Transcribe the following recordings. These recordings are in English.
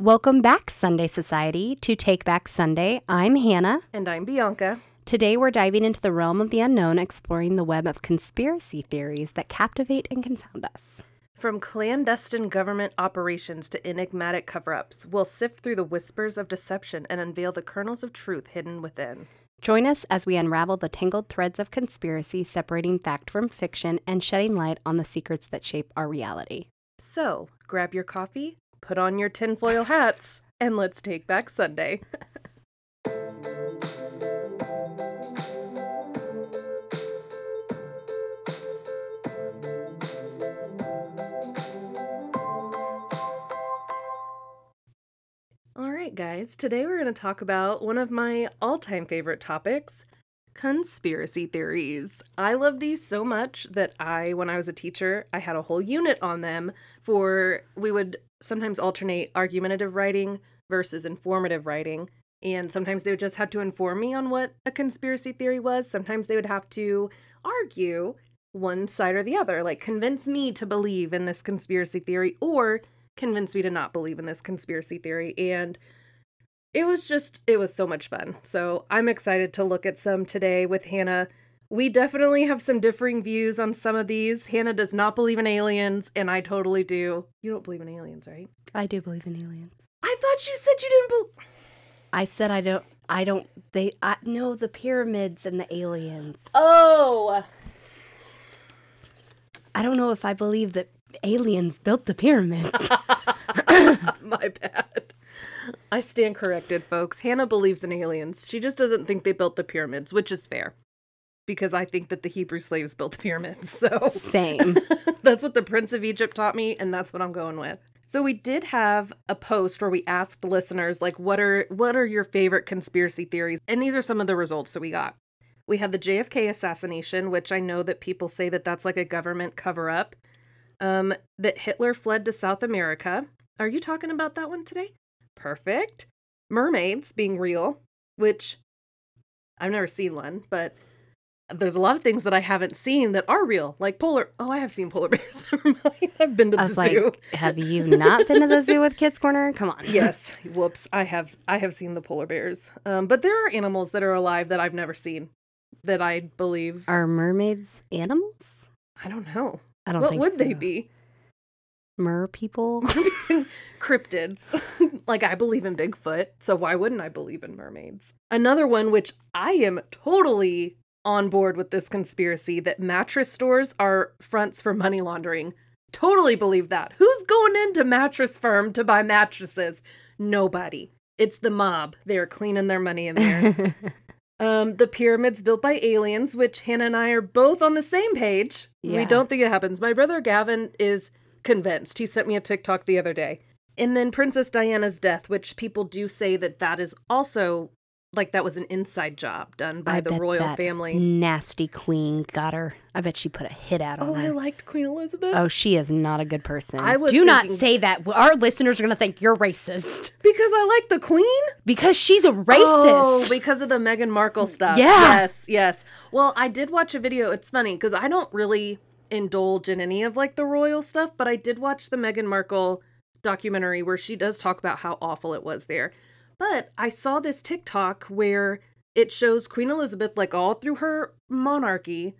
Welcome back, Sunday Society, to Take Back Sunday. I'm Hannah. And I'm Bianca. Today we're diving into the realm of the unknown, exploring the web of conspiracy theories that captivate and confound us. From clandestine government operations to enigmatic cover ups, we'll sift through the whispers of deception and unveil the kernels of truth hidden within. Join us as we unravel the tangled threads of conspiracy, separating fact from fiction and shedding light on the secrets that shape our reality. So, grab your coffee, put on your tinfoil hats, and let's take back Sunday. All right, guys, today we're going to talk about one of my all time favorite topics conspiracy theories. I love these so much that I, when I was a teacher, I had a whole unit on them for we would sometimes alternate argumentative writing versus informative writing. And sometimes they would just have to inform me on what a conspiracy theory was. Sometimes they would have to argue one side or the other, like convince me to believe in this conspiracy theory or convince me to not believe in this conspiracy theory. And it was just, it was so much fun. So I'm excited to look at some today with Hannah. We definitely have some differing views on some of these. Hannah does not believe in aliens, and I totally do. You don't believe in aliens, right? I do believe in aliens. I thought you said you didn't believe. I said I don't. I don't. They. I no the pyramids and the aliens. Oh. I don't know if I believe that aliens built the pyramids. My bad. I stand corrected, folks. Hannah believes in aliens. She just doesn't think they built the pyramids, which is fair. Because I think that the Hebrew slaves built the pyramids. So Same. that's what the Prince of Egypt taught me, and that's what I'm going with. So we did have a post where we asked listeners like what are what are your favorite conspiracy theories? And these are some of the results that we got. We had the JFK assassination, which I know that people say that that's like a government cover up. Um, that Hitler fled to South America. Are you talking about that one today? Perfect. Mermaids being real, which I've never seen one, but there's a lot of things that I haven't seen that are real, like polar. Oh, I have seen polar bears. Never mind. I've been to I the like, zoo. have you not been to the zoo with Kids Corner? Come on. yes. Whoops. I have. I have seen the polar bears. Um, but there are animals that are alive that I've never seen. That I believe. Are mermaids animals? I don't know. I don't What would they be? Mer people? cryptids. like I believe in Bigfoot, so why wouldn't I believe in mermaids? Another one which I am totally on board with this conspiracy that mattress stores are fronts for money laundering. Totally believe that. Who's going into mattress firm to buy mattresses? Nobody. It's the mob. They're cleaning their money in there. um, the pyramids built by aliens, which Hannah and I are both on the same page. We don't think it happens. My brother Gavin is convinced. He sent me a TikTok the other day. And then Princess Diana's death, which people do say that that is also like that was an inside job done by I the royal family. Nasty queen got her. I bet she put a hit out on her. Oh, I liked Queen Elizabeth Oh, she is not a good person. I was Do not say that. Our listeners are going to think you're racist because I like the Queen. because she's a oh, racist. Oh, because of the Meghan Markle stuff. Yeah. Yes, yes. Well, I did watch a video. It's funny because I don't really indulge in any of like the royal stuff, but I did watch the Meghan Markle documentary where she does talk about how awful it was there. But I saw this TikTok where it shows Queen Elizabeth like all through her monarchy.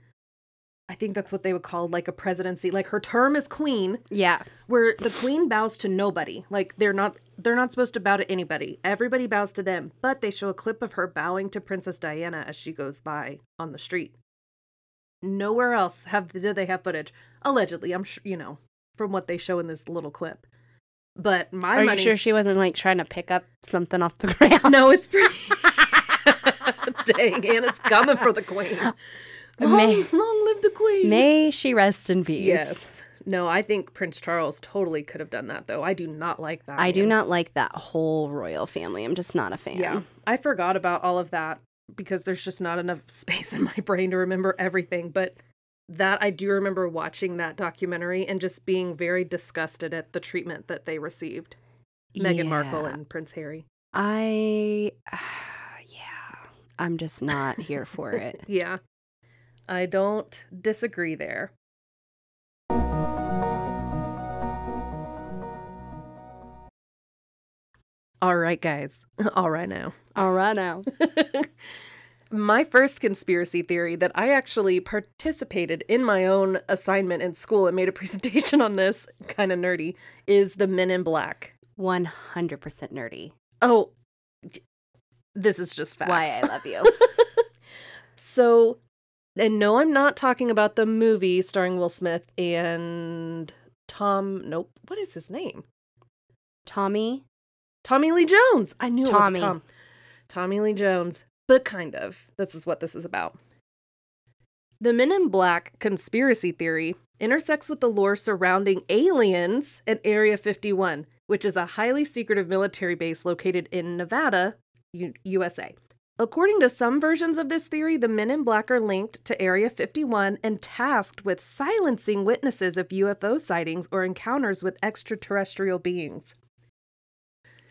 I think that's what they would call like a presidency. Like her term as queen, yeah. where the queen bows to nobody like they're not they're not supposed to bow to anybody everybody bows to them but they show a clip of her bowing to princess diana as she goes by on the street nowhere else have did they have footage allegedly i'm sure you know from what they show in this little clip but my Are money you sure she wasn't like trying to pick up something off the ground? no it's pretty dang anna's coming for the queen long, May- long live the queen May she rest in peace. yes no i think prince charles totally could have done that though i do not like that I do not like that whole royal family. I'm just not a fan. Yeah. I forgot about all of that because there's just not enough space in my brain to remember everything. But that I do remember watching that documentary and just being very disgusted at the treatment that they received. Meghan Markle and Prince Harry. I, yeah, I'm just not here for it. Yeah. I don't disagree there. All right, guys. All right now. All right now. my first conspiracy theory that I actually participated in my own assignment in school and made a presentation on this, kind of nerdy, is the Men in Black. 100% nerdy. Oh, this is just facts. Why I love you. so, and no, I'm not talking about the movie starring Will Smith and Tom. Nope. What is his name? Tommy. Tommy Lee Jones. I knew Tommy. it was Tom. Tommy Lee Jones, but kind of. This is what this is about. The Men in Black conspiracy theory intersects with the lore surrounding aliens at Area 51, which is a highly secretive military base located in Nevada, U- USA. According to some versions of this theory, the men in black are linked to Area 51 and tasked with silencing witnesses of UFO sightings or encounters with extraterrestrial beings.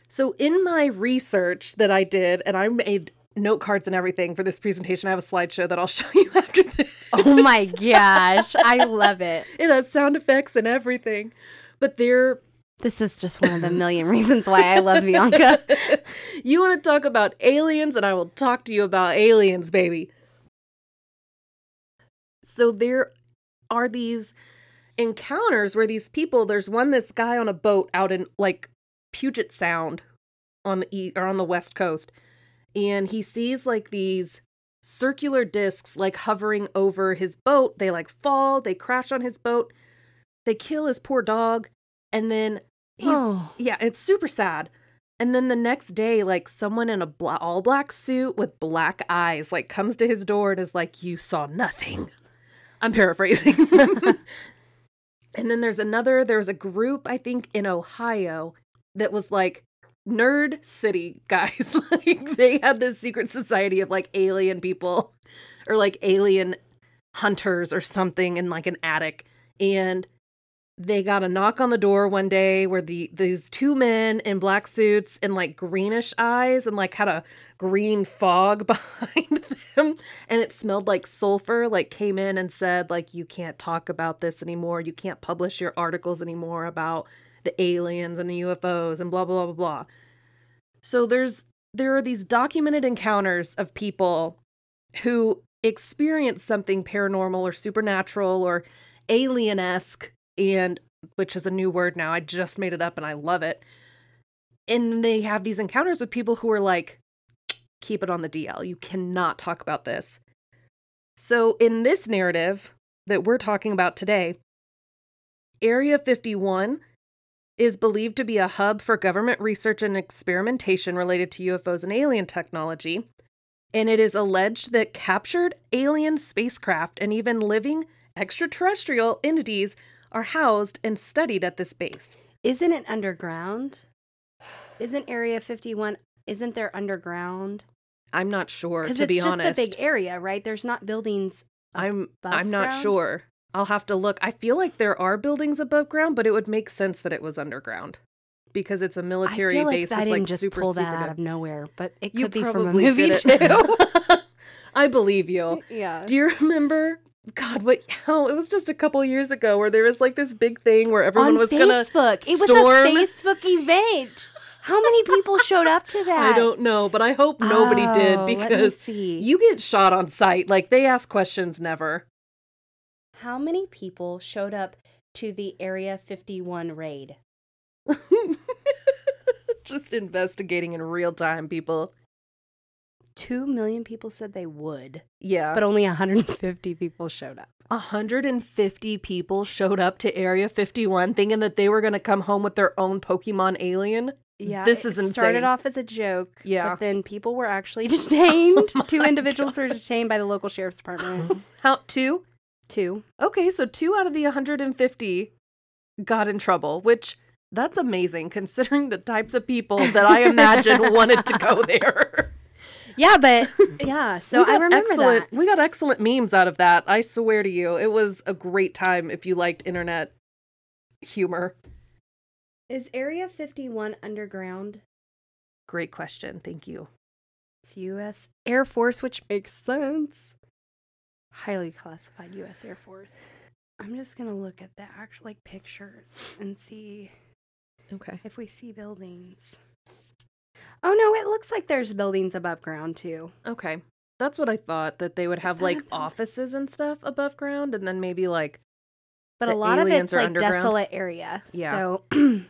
So, in my research that I did, and I made note cards and everything for this presentation, I have a slideshow that I'll show you after this. Oh my gosh. I love it. It has sound effects and everything. But there This is just one of the million reasons why I love Bianca. you want to talk about aliens, and I will talk to you about aliens, baby. So there are these encounters where these people, there's one this guy on a boat out in like Puget Sound on the east or on the west coast, and he sees like these circular discs like hovering over his boat. They like fall, they crash on his boat, they kill his poor dog, and then he's oh. yeah, it's super sad. And then the next day, like someone in a bla- all black suit with black eyes, like comes to his door and is like, "You saw nothing." I'm paraphrasing. and then there's another. There's a group I think in Ohio that was like nerd city guys. like they had this secret society of like alien people, or like alien hunters or something in like an attic, and they got a knock on the door one day where the these two men in black suits and like greenish eyes and like had a green fog behind them and it smelled like sulfur like came in and said like you can't talk about this anymore you can't publish your articles anymore about the aliens and the UFOs and blah blah blah blah so there's there are these documented encounters of people who experience something paranormal or supernatural or alien-esque and which is a new word now. I just made it up and I love it. And they have these encounters with people who are like, keep it on the DL. You cannot talk about this. So, in this narrative that we're talking about today, Area 51 is believed to be a hub for government research and experimentation related to UFOs and alien technology. And it is alleged that captured alien spacecraft and even living extraterrestrial entities are housed and studied at this base. Isn't it underground? Isn't Area 51 isn't there underground? I'm not sure to be honest. To it's just honest. a big area, right? There's not buildings. I'm I'm not ground? sure. I'll have to look. I feel like there are buildings above ground, but it would make sense that it was underground because it's a military I feel like base. that that's didn't like just super pull that secretive. out of nowhere, but it could you be from a movie too. I believe you. yeah. Do you remember? God, what? How it was just a couple years ago where there was like this big thing where everyone On was gonna. Facebook. It was storm- a Facebook event. How many people showed up to that? I don't know, but I hope nobody did Oh, me because you get shot on sight. Like they ask questions never. How many people showed up to the Area 51 raid? just investigating in real time, people. Two million people said they would, Yeah. but only 150 people showed up. 150 people showed up to Area 51 thinking that they were going to come home with their own Pokemon alien. Yeah, This it is started insane. off as a joke. Yeah. but then people were actually oh detained. Oh Two individuals were detained by the local sheriff's department. How two? Two. Okay, so two out of the 150 got in trouble, which that's amazing considering the types of people that I imagine wanted to go there. Yeah, but yeah. So We I remember excellent, that. We got excellent memes out of that. I swear to you, it was a great time if you liked internet humor. Is Area 51 underground? Great question. Thank you. It's U.S. Air Force, which makes sense. Highly classified U.S. Air Force. I'm just gonna look at the actual like pictures and see Okay. if we see buildings. Oh no, it looks like there's buildings above ground too. Okay. That's what I thought that they would have like offices and stuff above ground and then maybe like But a lot of it's like desolate area. Yeah. So cuz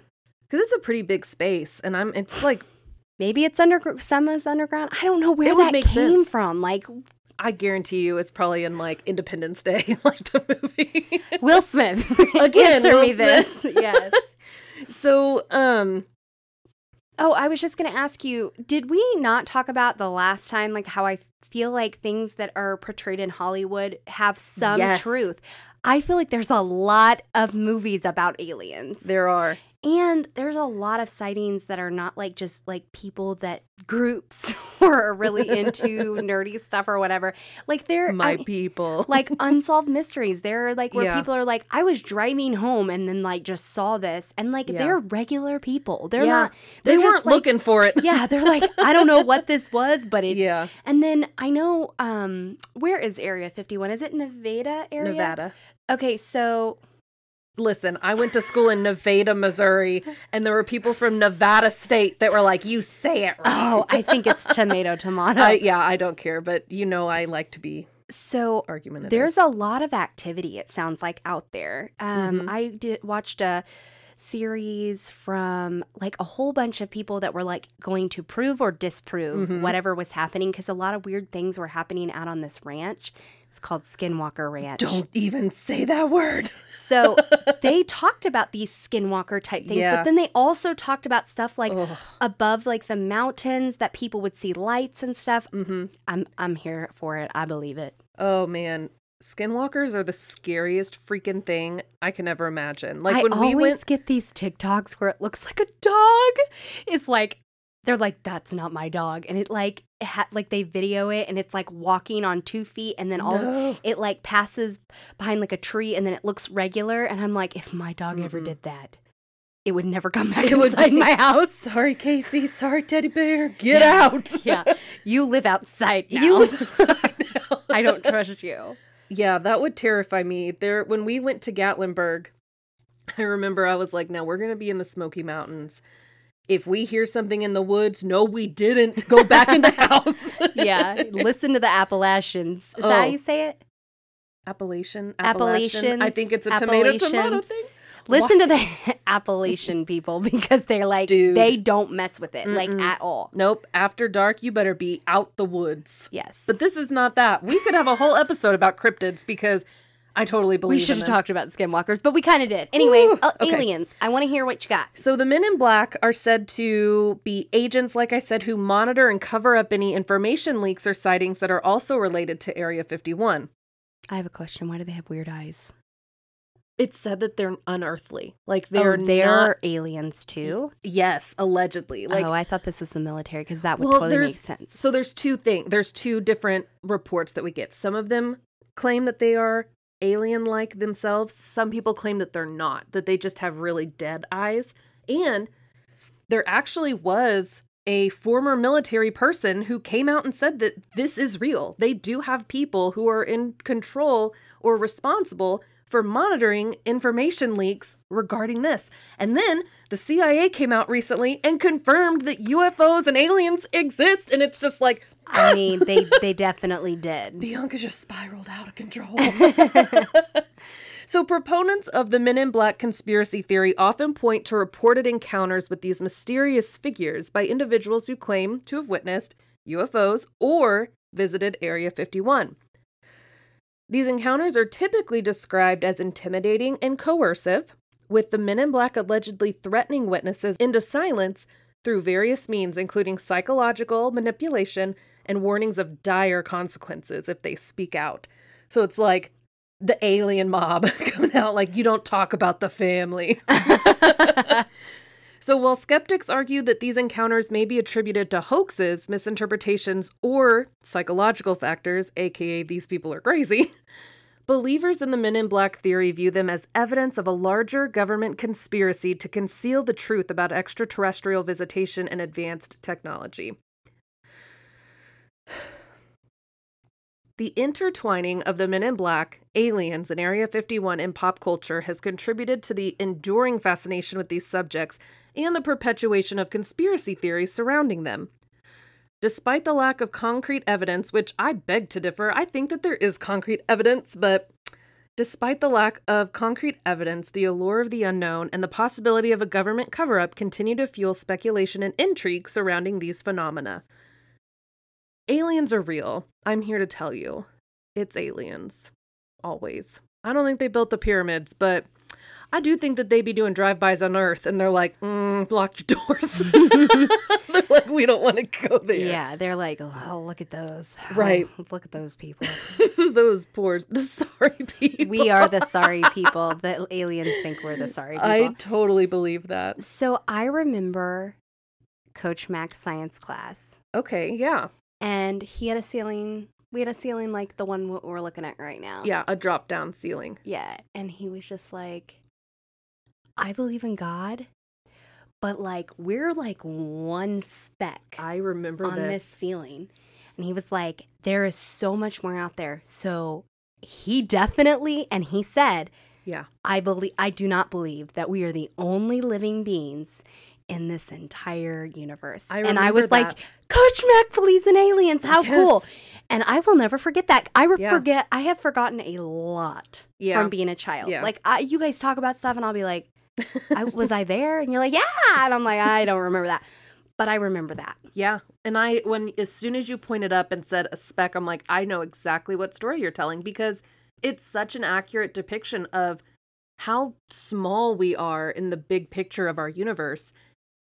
it's a pretty big space and I'm it's like maybe it's under some is underground. I don't know where that came sense. from. Like I guarantee you it's probably in like Independence Day like the movie. Will Smith. Again, answer Will me Smith. this. yes. so, um Oh, I was just going to ask you, did we not talk about the last time like how I feel like things that are portrayed in Hollywood have some Yes. truth? I feel like there's a lot of movies about aliens. there are And there's a lot of sightings that are not like just like people that groups are really into nerdy stuff or whatever. Like they're my I mean, people. like unsolved mysteries. They're like where Yeah. people are like, I was driving home and then like just saw this, and like Yeah. they're regular people. They're Yeah. not. they They're just, weren't like- looking for it. Yeah, they're like, I don't know what this was, but it. yeah. And then I know, um, where is Area 51? Is it Nevada area? Nevada. Okay, so Listen, I went to school in Nevada, Missouri, and there were people from Nevada State that were like, "You say it right." oh, I think it's tomato tomato. I, yeah, I don't care, but you know, I like to be so argumentative. There's a lot of activity. It sounds like out there. Um, Mhm. I did watched a series from like a whole bunch of people that were like going to prove or disprove Mhm. whatever was happening because a lot of weird things were happening out on this ranch. It's called Skinwalker Ranch. Don't even say that word. So they talked about these Skinwalker type things, Yeah. but then they also talked about stuff like Ugh. above like the mountains that people would see lights and stuff. Mm-hmm. I'm I'm here for it. I believe it. Oh man, skinwalkers are the scariest freaking thing I can ever imagine. Like I when always we went, get these TikToks where it looks like a dog. It's like they're like, "That's not my dog," and it like ha- like they video it, and it's like walking on two feet, and then all No. it like passes behind like a tree, and then it looks regular, and I'm like, if my dog ever Mm-mm. did that, it would never come back It would inside my house. Sorry, Casey. Sorry, teddy bear. Get Yeah. out. yeah, you live outside now. You live outside now. I don't trust you. Yeah, that would terrify me. There when we went to Gatlinburg, I remember I was like, "Now we're going to be in the Smoky Mountains. If we hear something in the woods, no we didn't. Go back in the house." Yeah, listen to the Appalachians. Is that how Oh. you say it? Appalachian, Appalachian. I think it's a tomato tomato thing. Listen Why- to the Appalachian people because they're like Dude. they don't mess with it like Mm-mm. at all. Nope, after dark you better be out the woods. Yes, But this is not that. We could have a whole episode about cryptids because I totally believe we should in have them. talked about skinwalkers, but we kind of did. Anyway, Whew, uh, okay. aliens. I want to hear what you got. So the men in black are said to be agents, like I said, who monitor and cover up any information leaks or sightings that are also related to Area 51. I have a question. Why do they have weird eyes? It's said that they're unearthly. Like they're, oh, they're not aliens too. yes, allegedly. Like oh, I thought this was the military because that would Well, totally make sense. so there's two things. There's two different reports that we get. Some of them claim that they are alien like themselves. Some people claim that they're not, that they just have really dead eyes. And there actually was a former military person who came out and said that this is real. They do have people who are in control or responsible for monitoring information leaks regarding this. And then the CIA came out recently and confirmed that UFOs and aliens exist. And it's just like, I ah! mean, they they definitely did. Bianca just spiraled out of control. so, proponents of the Men in Black conspiracy theory often point to reported encounters with these mysterious figures by individuals who claim to have witnessed UFOs or visited Area 51. These encounters are typically described as intimidating and coercive, with the Men in Black allegedly threatening witnesses into silence through various means, including psychological manipulation and warnings of dire consequences if they speak out. So it's like the alien mob coming out, like, you don't talk about the family. So while skeptics argue that these encounters may be attributed to hoaxes, misinterpretations, or psychological factors, aka these people are crazy, believers in the Men in Black theory view them as evidence of a larger government conspiracy to conceal the truth about extraterrestrial visitation and advanced technology. The intertwining of the Men in Black, aliens, and Area 51 in pop culture has contributed to the enduring fascination with these subjects and the perpetuation of conspiracy theories surrounding them. Despite the lack of concrete evidence, which I beg to differ, I think that there is concrete evidence, but despite the lack of concrete evidence, the allure of the unknown and the possibility of a government cover up continue to fuel speculation and intrigue surrounding these phenomena. Aliens are real. I'm here to tell you. It's aliens. Always. I don't think they built the pyramids, but I do think that they be doing drive-bys on Earth, and they're like, mm, "Block your doors." they're like, "We don't want to go there." Yeah, they're like, oh, look at those. Right. Oh, look at those people. Those poor, the sorry people. we are the sorry people. The aliens think we're the sorry people. I totally believe that. So I remember Coach Mac's science class, Okay, yeah, and he had a ceiling. We had a ceiling like the one we're looking at right now. yeah, a drop-down ceiling. Yeah. And he was just like, I believe in God, but like, we're like one speck I remember on this ceiling. And he was like, there is so much more out there. So he definitely, and he said, Yeah, I believe, I do not believe that we are the only living beings in this entire universe. I and I was like, that. Coach Mac in aliens. How cool. And I will never forget that. I re- Yeah. forget, I have forgotten a lot Yeah. from being a child. Yeah. Like, I, you guys talk about stuff and I'll be like, I, was I there? And you're like, yeah. And I'm like, I don't remember that. But I remember that. yeah. And I, when as soon as you pointed up and said a speck, I'm like, I know exactly what story you're telling because it's such an accurate depiction of how small we are in the big picture of our universe.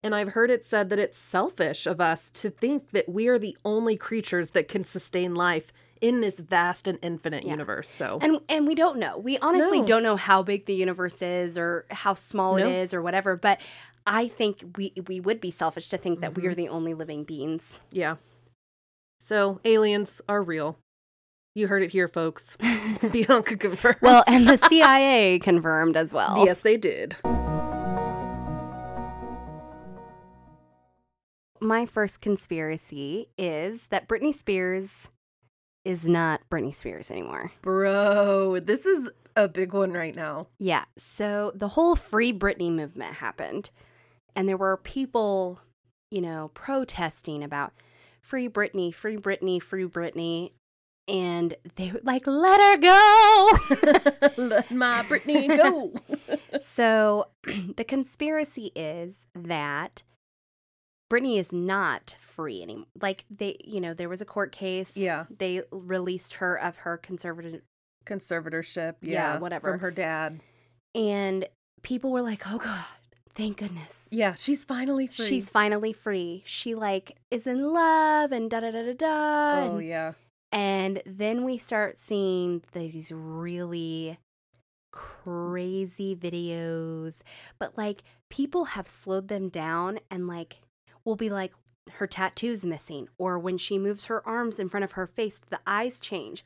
And I've heard it said that it's selfish of us to think that we are the only creatures that can sustain life in this vast and infinite Yeah. universe. So, And and we don't know. We honestly No. don't know how big the universe is or how small No. it is or whatever. But I think we we would be selfish to think that Mm-hmm. we are the only living beings. yeah. So, aliens are real. You heard it here, folks. Bianca confirms. well, and the CIA confirmed as well. yes, they did. My first conspiracy is that Britney Spears is not Britney Spears anymore. Bro, this is a big one right now. Yeah. So the whole Free Britney movement happened, and there were people, you know, protesting about Free Britney, Free Britney, Free Britney. And they were like, let her go. Let my Britney go. so the conspiracy is that Britney is not free anymore. Like they, you know, there was a court case. Yeah. They released her of her conservative Conservatorship. Yeah, Yeah, whatever. From her dad. and people were like, "Oh god, thank goodness." Yeah, she's finally free. She's finally free. She like is in love and da da da da da. Oh, and, yeah. and then we start seeing these really crazy videos, but like people have slowed them down and like will be like her tattoo's missing or when she moves her arms in front of her face the eyes change.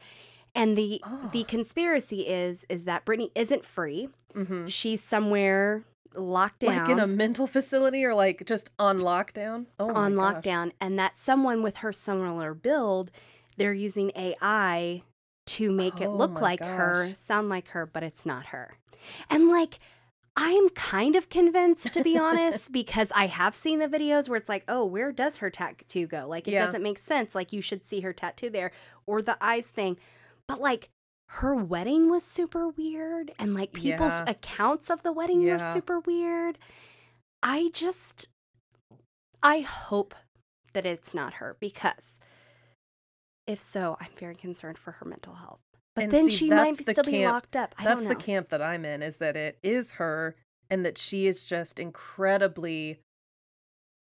And the the Oh. conspiracy is is that Britney isn't free. Mm-hmm. She's somewhere locked down Like in a mental facility or like just on lockdown? Oh, on lockdown and that someone with her similar build they're using ai to make it Oh look my like her sound like her but it's not her and like i'm kind of convinced to be honest because i have seen the videos where it's like oh where does her tattoo go like it Yeah. doesn't make sense like you should see her tattoo there or the eyes thing but like her wedding was super weird and like people's Yeah. accounts of the wedding were super weird i just I hope that it's not her because if so, I'm very concerned for her mental health. But And then see, she might still be locked up. I That's the camp that I'm in is that it is her and that she is just incredibly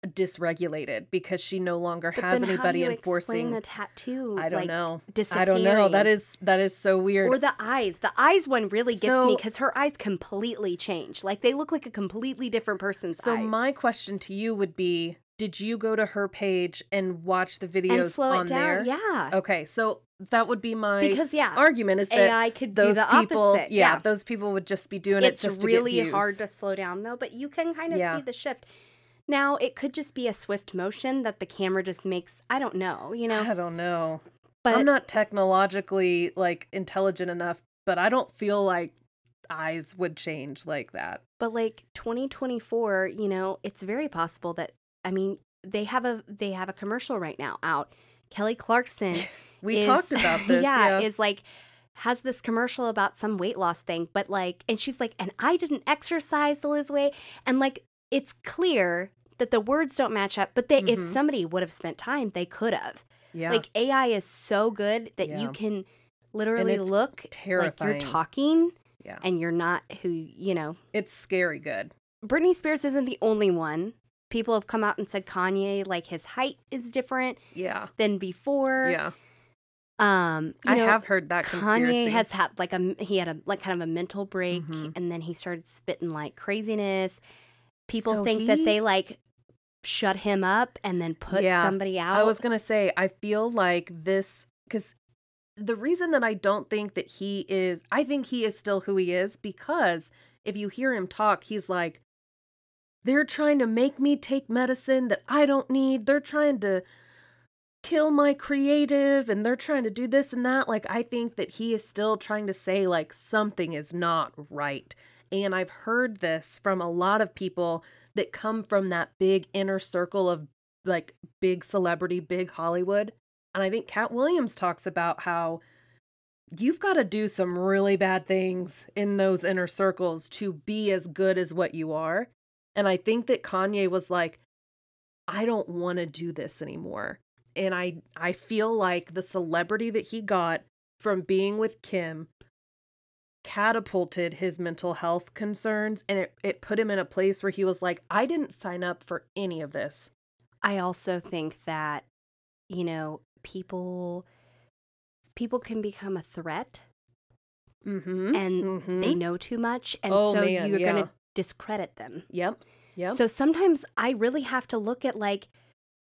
dysregulated because she no longer But has then how do anybody enforcing the tattoo. I don't like, know. I don't know. That is that is so weird. Or the eyes. The eyes one really gets me because her eyes completely change. Like they look like a completely different person's so eyes. my question to you would be did you go to her page and watch the and videos slow on it down. there? Yeah. Okay, so that would be my because yeah, argument is that AI could do those the people opposite. yeah, those people would just be doing it it's just to really views. hard to slow down though but you can kind of Yeah. see the shift now it could just be a swift motion that the camera just makes i don't know you know I don't know. but I'm not technologically like intelligent enough, but I don't feel like eyes would change like that. But like 2024, you know, it's very possible that I mean, they have a they have a commercial right now out. Kelly Clarkson We is- talked about this. yeah, yeah. is like has this commercial about some weight loss thing, but like and she's like, and I didn't exercise to lose weight. And like it's clear that the words don't match up, but they if Mhm. somebody would have spent time, they could have. yeah. Like AI is so good that Yeah. you can literally look terrifying. like you're talking Yeah. and you're not who you know. it's scary good. Britney Spears isn't the only one. People have come out and said Kanye, like his height is different Yeah. than before. Yeah. Um, I know, have heard that conspiracy. Kanye has had like a he had a like kind of a mental break, Mhm. and then he started spitting like craziness. People So think that they like shut him up and then put Yeah, somebody out. I was going to say, I feel like this, because the reason that I don't think that he is, I think he is still who he is because if you hear him talk, he's like, they're trying to make me take medicine that I don't need. They're trying to kill my creative and they're trying to do this and that. Like, I think that he is still trying to say, like, something is not right. And I've heard this from a lot of people that come from that big inner circle of like big celebrity, big Hollywood. And I think Katt Williams talks about how you've got to do some really bad things in those inner circles to be as good as what you are. And I think that Kanye was like, I don't want to do this anymore. And I I feel like the celebrity that he got from being with Kim catapulted his mental health concerns and it, it put him in a place where he was like, I didn't sign up for any of this. I also think that you know people people can become a threat Mm-hmm. and they know too much, and Oh, so man, you're yeah. gonna discredit them. Yep. Yep. So sometimes I really have to look at like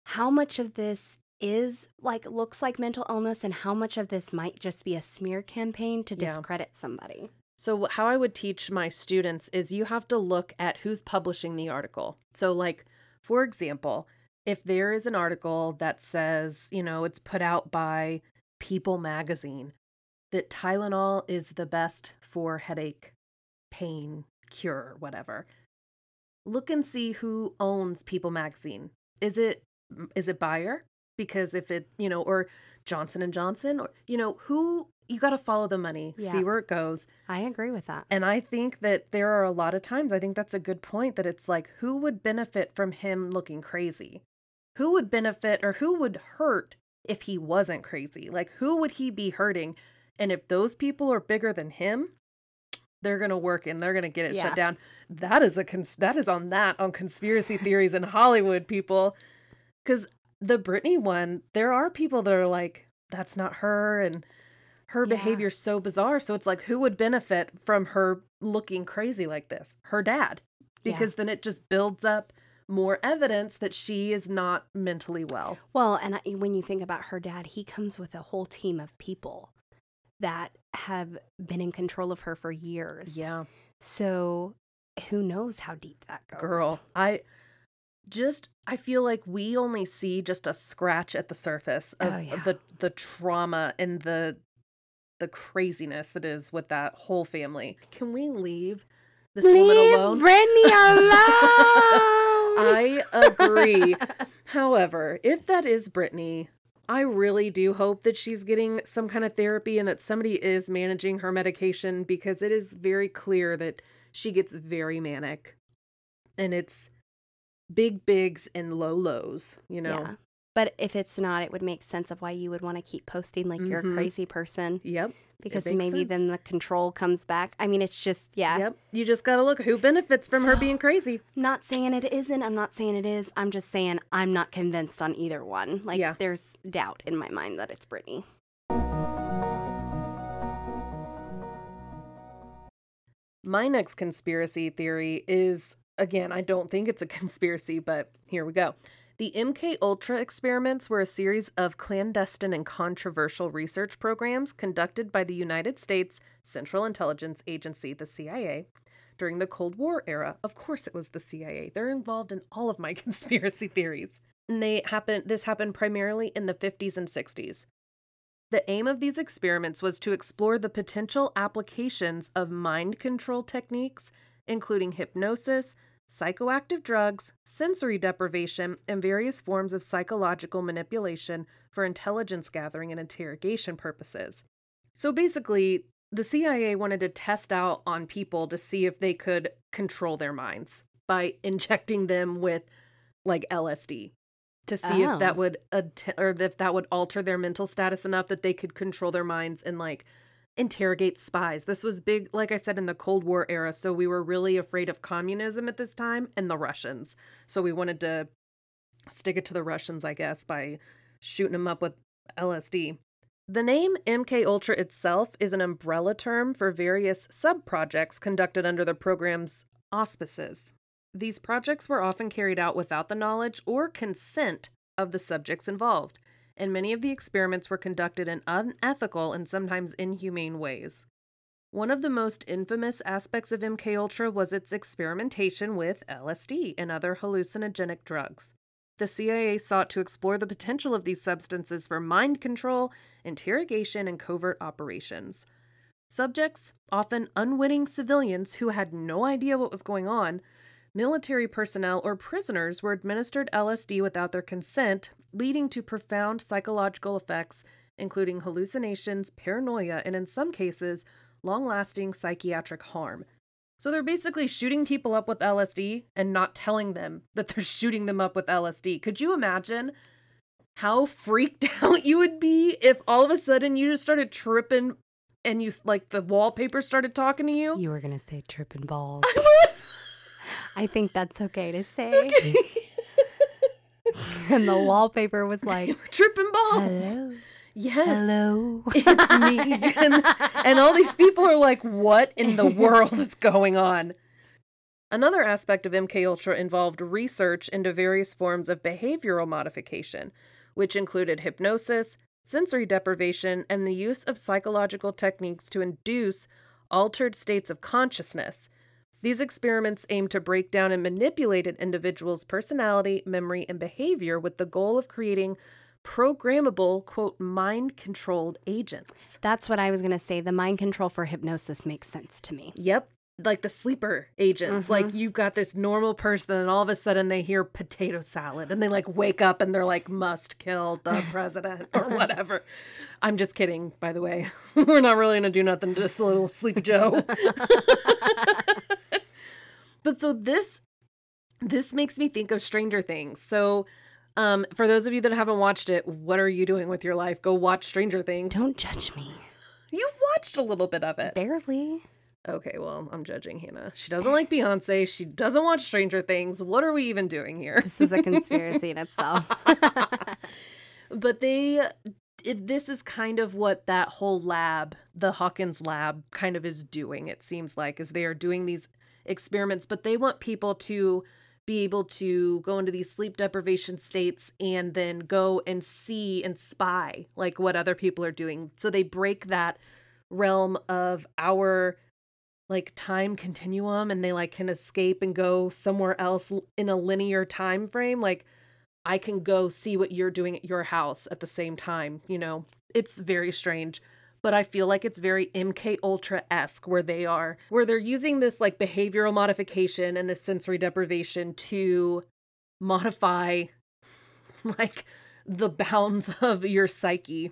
how much of this is like looks like mental illness and how much of this might just be a smear campaign to Yeah. discredit somebody. So, how I would teach my students is you have to look at who's publishing the article. So, like, for example, if there is an article that says, you know, it's put out by People magazine that Tylenol is the best for headache, pain, cure, or whatever. Look and see who owns People magazine. Is it is it Bayer? Because if it, you know, or Johnson and Johnson or you know, who you got to follow the money, Yeah. see where it goes. I agree with that. And I think that there are a lot of times, I think that's a good point that it's like, who would benefit from him looking crazy? Who would benefit or who would hurt if he wasn't crazy? Like, who would he be hurting? And if those people are bigger than him, they're going to work and they're going to get it Yeah. shut down. That is a cons- that is on that on conspiracy theories in Hollywood, people. Cuz the Britney one, there are people that are like that's not her and her Yeah. behavior's so bizarre. So it's like who would benefit from her looking crazy like this? Her dad. Yeah. Because then it just builds up more evidence that she is not mentally well. Well, and I, when you think about her dad, he comes with a whole team of people that have been in control of her for years. Yeah. So who knows how deep that goes? Girl, I just I feel like we only see just a scratch at the surface oh, of Oh, yeah. the the trauma and the the craziness that is with that whole family. Can we leave this woman alone? Britney alone. I agree. However, if that is Britney, I really do hope that she's getting some kind of therapy and that somebody is managing her medication because it is very clear that she gets very manic. And it's big bigs and low lows, you know. Yeah. But if it's not, it would make sense of why you would want to keep posting like you're a Mhm. crazy person Yep. because makes maybe sense. then the control comes back. I mean, it's just, yeah. Yep. You just got to look who benefits from her So- being crazy. Not saying it isn't. I'm not saying it is. I'm just saying I'm not convinced on either one. Like, Yeah. there's doubt in my mind that it's Britney. My next conspiracy theory is again, I don't think it's a conspiracy, but here we go. The MK Ultra experiments were a series of clandestine and controversial research programs conducted by the United States Central Intelligence Agency, the CIA, during the Cold War era. Of course it was the CIA. They're involved in all of my conspiracy theories. And they happened this happened primarily in the 50s and 60s. The aim of these experiments was to explore the potential applications of mind control techniques, including hypnosis, psychoactive drugs, sensory deprivation, and various forms of psychological manipulation for intelligence gathering and interrogation purposes. So basically, the CIA wanted to test out on people to see if they could control their minds by injecting them with like LSD to see if that Oh. would att- or if that would alter their mental status enough that they could control their minds and like interrogate spies. This was big like I said in the Cold War era, so we were really afraid of communism at this time and the Russians. So we wanted to stick it to the Russians, I guess, by shooting them up with LSD. The name MK Ultra itself is an umbrella term for various sub-projects conducted under the program's auspices. These projects were often carried out without the knowledge or consent of the subjects involved, and many of the experiments were conducted in unethical and sometimes inhumane ways. One of the most infamous aspects of MK Ultra was its experimentation with LSD and other hallucinogenic drugs. The CIA sought to explore the potential of these substances for mind control, interrogation, and covert operations. Subjects, often unwitting civilians who had no idea what was going on, military personnel, or prisoners were administered LSD without their consent, leading to profound psychological effects, including hallucinations, paranoia, and in some cases, long lasting psychiatric harm. So they're basically shooting people up with LSD and not telling them that they're shooting them up with LSD. Could you imagine how freaked out you would be if all of a sudden you just started tripping and you like the wallpaper started talking to you? You were gonna say tripping balls. I think that's okay to say. and the wallpaper was like, tripping balls. "Hello, Yes. hello." It's me. and, and all these people are like, what in the world is going on? Another aspect of MK Ultra involved research into various forms of behavioral modification, which included hypnosis, sensory deprivation, and the use of psychological techniques to induce altered states of consciousness. These experiments aim to break down and manipulate an individual's personality, memory, and behavior with the goal of creating programmable, quote, mind controlled agents. That's what I was gonna say. The mind control for hypnosis makes sense to me. Yep. Like the sleeper agents. Like you've got this normal person, and all of a sudden they hear potato salad and they like wake up and they're like, must kill the president or whatever. I'm just kidding, by the way. We're not really to do nothing, just a little sleepy Joe. but so this this makes me think of Stranger Things. So um for those of you that haven't watched it, what are you doing with your life? Go watch Stranger Things. Don't judge me. You've watched a little bit of it. Barely. Okay, well, I'm judging Hannah. She doesn't like Beyonce. She doesn't watch Stranger Things. What are we even doing here? This is a conspiracy in itself. but they it, this is kind of what that whole lab, the Hawkins lab kind of is doing it seems like is they are doing these experiments, but they want people to be able to go into these sleep deprivation states and then go and see and spy like what other people are doing. So they break that realm of our like time continuum and they like can escape and go somewhere else in a linear time frame like I can go see what you're doing at your house at the same time, you know. It's very strange, but I feel like it's very MK Ultra-esque where they are where they're using this like behavioral modification and this sensory deprivation to modify like the bounds of your psyche.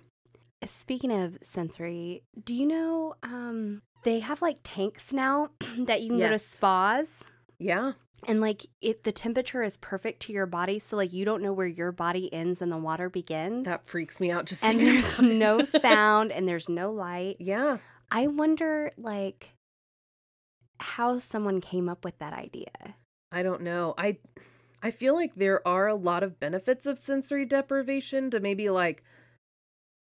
Speaking of sensory, do you know um they have like tanks now that you can go to spas Yeah. and like it the temperature is perfect to your body so like you don't know where your body ends and the water begins. That freaks me out just and there's no sound and there's no light. yeah. I wonder like how someone came up with that idea. I don't know. I I feel like there are a lot of benefits of sensory deprivation to maybe like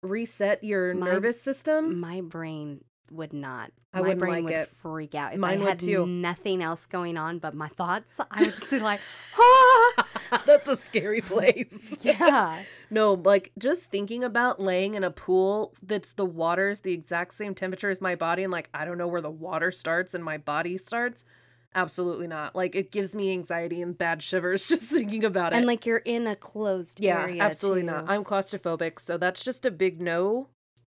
reset your My- nervous system. My brain would not. I my wouldn't brain like would it. freak out if Mine I would had too. nothing else going on but my thoughts. I would just be like, ah! That's a scary place. yeah. No, like just thinking about laying in a pool that's the water's the exact same temperature as my body and like I don't know where the water starts and my body starts. Absolutely not. Like it gives me anxiety and bad shivers just thinking about it. And like you're in a closed yeah, area. absolutely not. I'm claustrophobic, so that's just a big no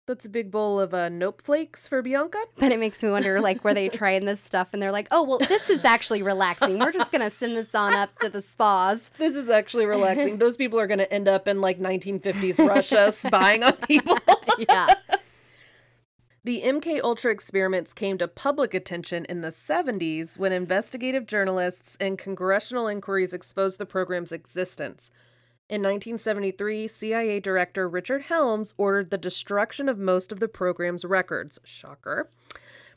That's a big bowl of uh, Nope Flakes for Bianca. But it makes me wonder, like, were they trying this stuff and they're like, oh, well, this is actually relaxing. We're just going to send this on up to the spas. This is actually relaxing. Those people are going to end up in like 1950s Russia spying on people. Yeah. The MK Ultra experiments came to public attention in the 70s when investigative journalists and congressional inquiries exposed the program's existence. In 1973, CIA Director Richard Helms ordered the destruction of most of the program's records. Shocker.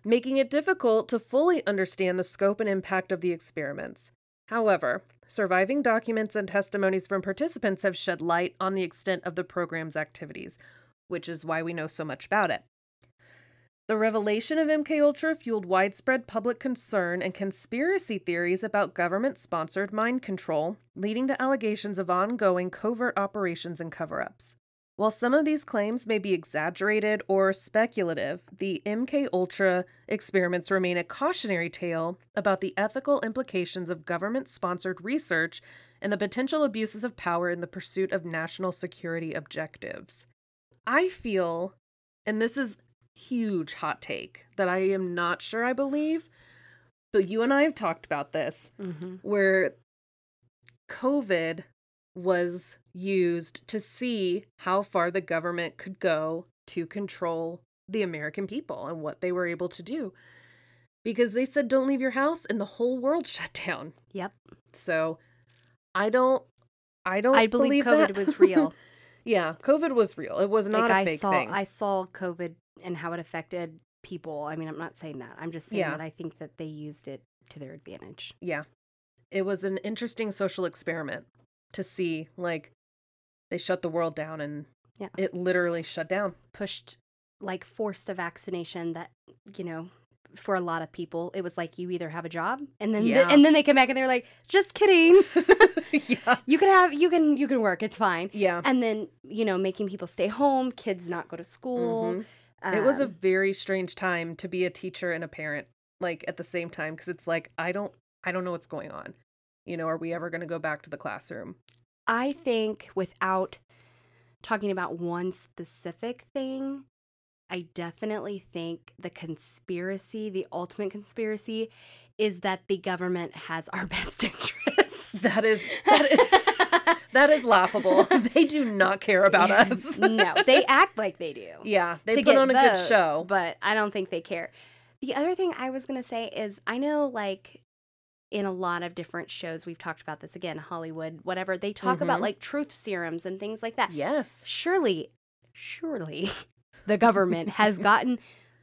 Making it difficult to fully understand the scope and impact of the experiments. However, surviving documents and testimonies from participants have shed light on the extent of the program's activities, which is why we know so much about it. The revelation of MK Ultra fueled widespread public concern and conspiracy theories about government-sponsored mind control, leading to allegations of ongoing covert operations and cover-ups. While some of these claims may be exaggerated or speculative, the MK Ultra experiments remain a cautionary tale about the ethical implications of government-sponsored research and the potential abuses of power in the pursuit of national security objectives. I feel and this is huge hot take that I am not sure I believe, but you and I have talked about this hmm where COVID was used to see how far the government could go to control the American people and what they were able to do. Because they said, don't leave your house, and the whole world shut down. Yep. So I don't, I don't I believe, COVID that. was real. yeah, COVID was real. It was not like a I fake saw, thing. I saw COVID and how it affected people. I mean, I'm not saying that. I'm just saying Yeah. that I think that they used it to their advantage. Yeah. It was an interesting social experiment to see like they shut the world down and Yeah. it literally shut down. Pushed, like, forced a vaccination that, you know, for a lot of people, it was like you either have a job and then Yeah. and then they come back and they're like, just kidding. yeah. you can have you can you can work. It's fine. Yeah. And then you know making people stay home, kids not go to school. Mm-hmm. Mhm. it was a um, very strange time to be a teacher and a parent like at the same time because it's like I don't I don't know what's going on. You know, are we ever going to go back to the classroom? I think without talking about one specific thing, I definitely think the conspiracy, the ultimate conspiracy, is that the government has our best interests. That is that is that is laughable. they do not care about us. no, they act like they do. Yeah, they put on a good show. but I don't think they care. The other thing I was going to say is I know like in a lot of different shows we've talked about this again, Hollywood, whatever, they talk about Mhm. like truth serums and things like that. Yes. Surely, surely the government has gotten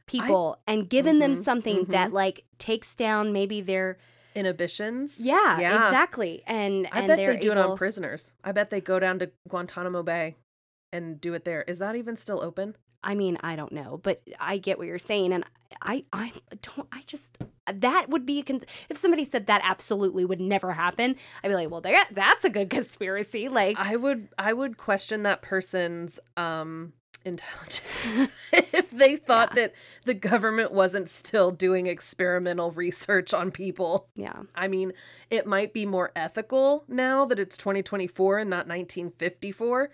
people and given them Mhm, something that like takes down maybe their Inhibitions. yeah, Yeah. exactly. And I and bet they do it on prisoners. I bet they go down to Guantanamo Bay and do it there. Is that even still open? I mean, I don't know, but I get what you're saying, and I, I don't, I just that would be a cons- if somebody said that absolutely would never happen. I'd be like, well, there, that's a good conspiracy. Like, I would I would question that person's um intelligence if they thought that the government wasn't still doing experimental research on people. yeah, I mean, it might be more ethical now that it's 2024 and not 1954,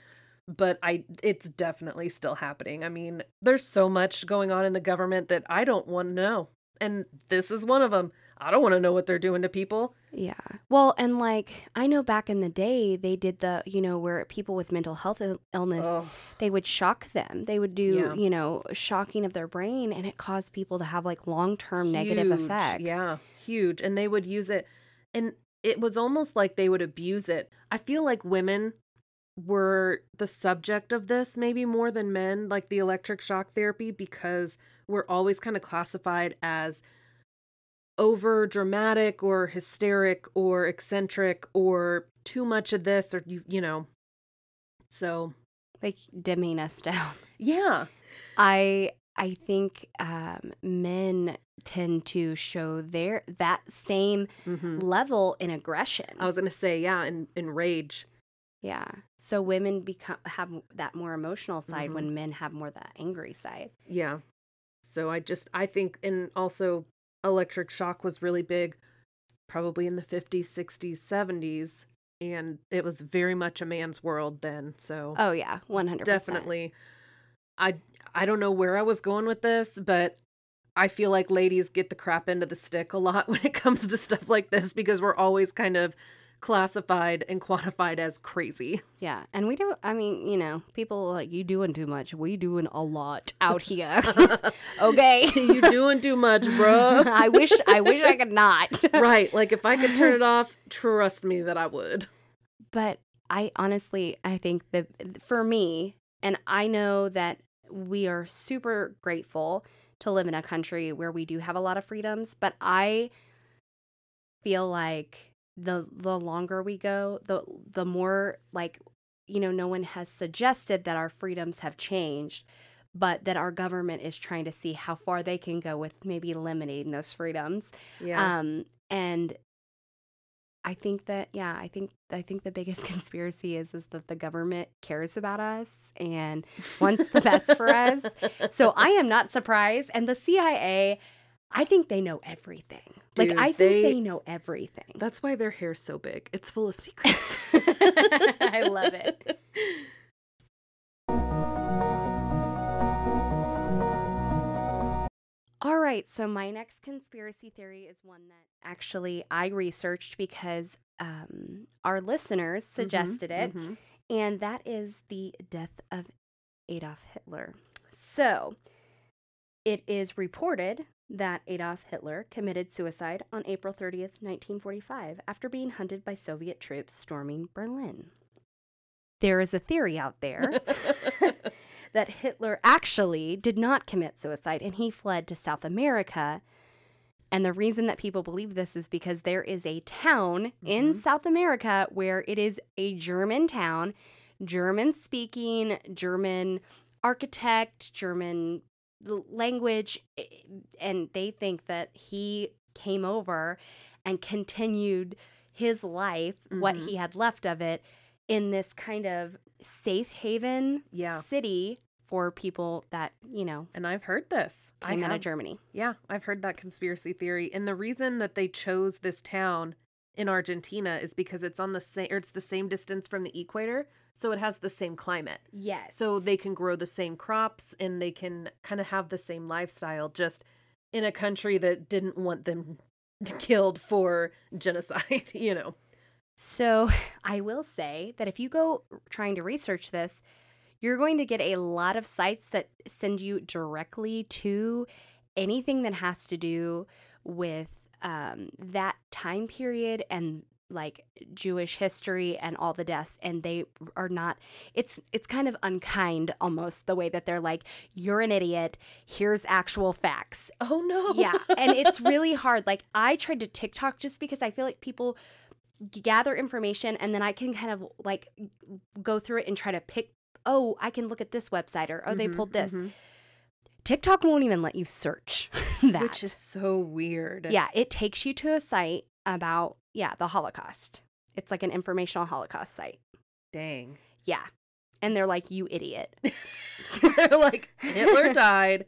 but I it's definitely still happening. I mean, there's so much going on in the government that I don't want to know. And this is one of them. I don't want to know what they're doing to people. yeah. Well, and like I know back in the day, they did the you know where people with mental health Ill- illness they would shock them. They would do Yeah. you know shocking of their brain, and it caused people to have like long term negative effects. Yeah, huge. And they would use it. And it was almost like they would abuse it. I feel like women were the subject of this maybe more than men, like the electric shock therapy, because we're always kind of classified as over dramatic or hysteric or eccentric or too much of this or you you know. So, like dimming us down. yeah. I I think um, men tend to show their that same hmm level in aggression. I was to say yeah, in in rage. yeah. So women become have that more emotional side Mhm. when men have more that angry side. Yeah. So I just I think and also electric shock was really big probably in the 50s, 60s, 70s and it was very much a man's world then. So Oh yeah, one hundred definitely I I don't know where I was going with this, but I feel like ladies get the crap into the stick a lot when it comes to stuff like this because we're always kind of classified and quantified as crazy. Yeah, and we do. I mean, you know, people are like you doing too much. We doing a lot out here. okay, you doing too much, bro. I wish. I wish I could not. right, like if I could turn it off, trust me that I would. But I honestly, I think that for me, and I know that we are super grateful to live in a country where we do have a lot of freedoms, but I feel like the the longer we go, the the more like you know, no one has suggested that our freedoms have changed, but that our government is trying to see how far they can go with maybe eliminating those freedoms. Yeah. Um and I think that yeah, I think I think the biggest conspiracy is is that the government cares about us and wants the best for us. So I am not surprised and the CIA I think they know everything. Dude, like I think they- they, know everything. That's why their hair's so big. It's full of secrets. I love it. All right, so my next conspiracy theory is one that actually I researched because um, our listeners suggested it, Mhm. and that is the death of Adolf Hitler. So, it is reported that Adolf Hitler committed suicide on April 30th, 1945, after being hunted by Soviet troops storming Berlin. There is a theory out there that Hitler actually did not commit suicide and he fled to South America. And the reason that people believe this is because there is a town in Mhm. South America where it is a German town, German speaking, German architect, German language. eh, And they think that he came over and continued his life, what Mhm. he had left of it, in this kind of safe haven Yeah. city for people that, you know, and I've heard this. I came out have of Germany. Yeah, I've heard that conspiracy theory. And the reason that they chose this town in Argentina is because it's on the same or it's the same distance from the equator, so it has the same climate. Yes. So they can grow the same crops and they can kind of have the same lifestyle just in a country that didn't want them killed for genocide, you know. So I will say that if you go trying to research this, you're going to get a lot of sites that send you directly to anything that has to do with um, that time period and like Jewish history and all the deaths and they are not it's it's kind of unkind almost the way that they're like you're an idiot here's actual facts Oh no. yeah and it's really hard like i tried to tiktok just because i feel like people gather information and then i can kind of like go through it and try to pick oh i can look at this website or oh they Mhm, pulled this mhm. Tiktok won't even let you search that Which is so weird. yeah it takes you to a site about yeah the holocaust it's like an informational holocaust site Dang. yeah and they're like you idiot They're like Hitler died.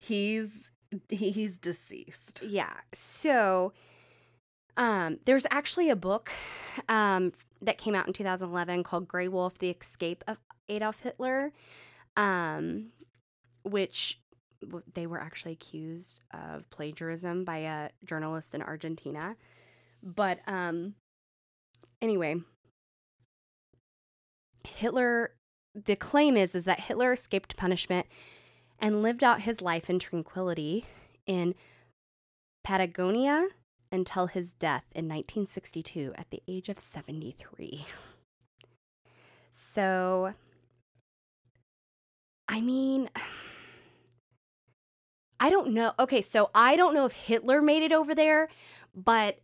He's he's deceased. Yeah. So um there's actually a book um that came out in 2011 called Grey Wolf: The Escape of Adolf Hitler um which they were actually accused of plagiarism by a journalist in Argentina. But um anyway, Hitler the claim is is that Hitler escaped punishment and lived out his life in tranquility in Patagonia until his death in 1962 at the age of 73. So, I mean, I don't know. Okay, so I don't know if Hitler made it over there, but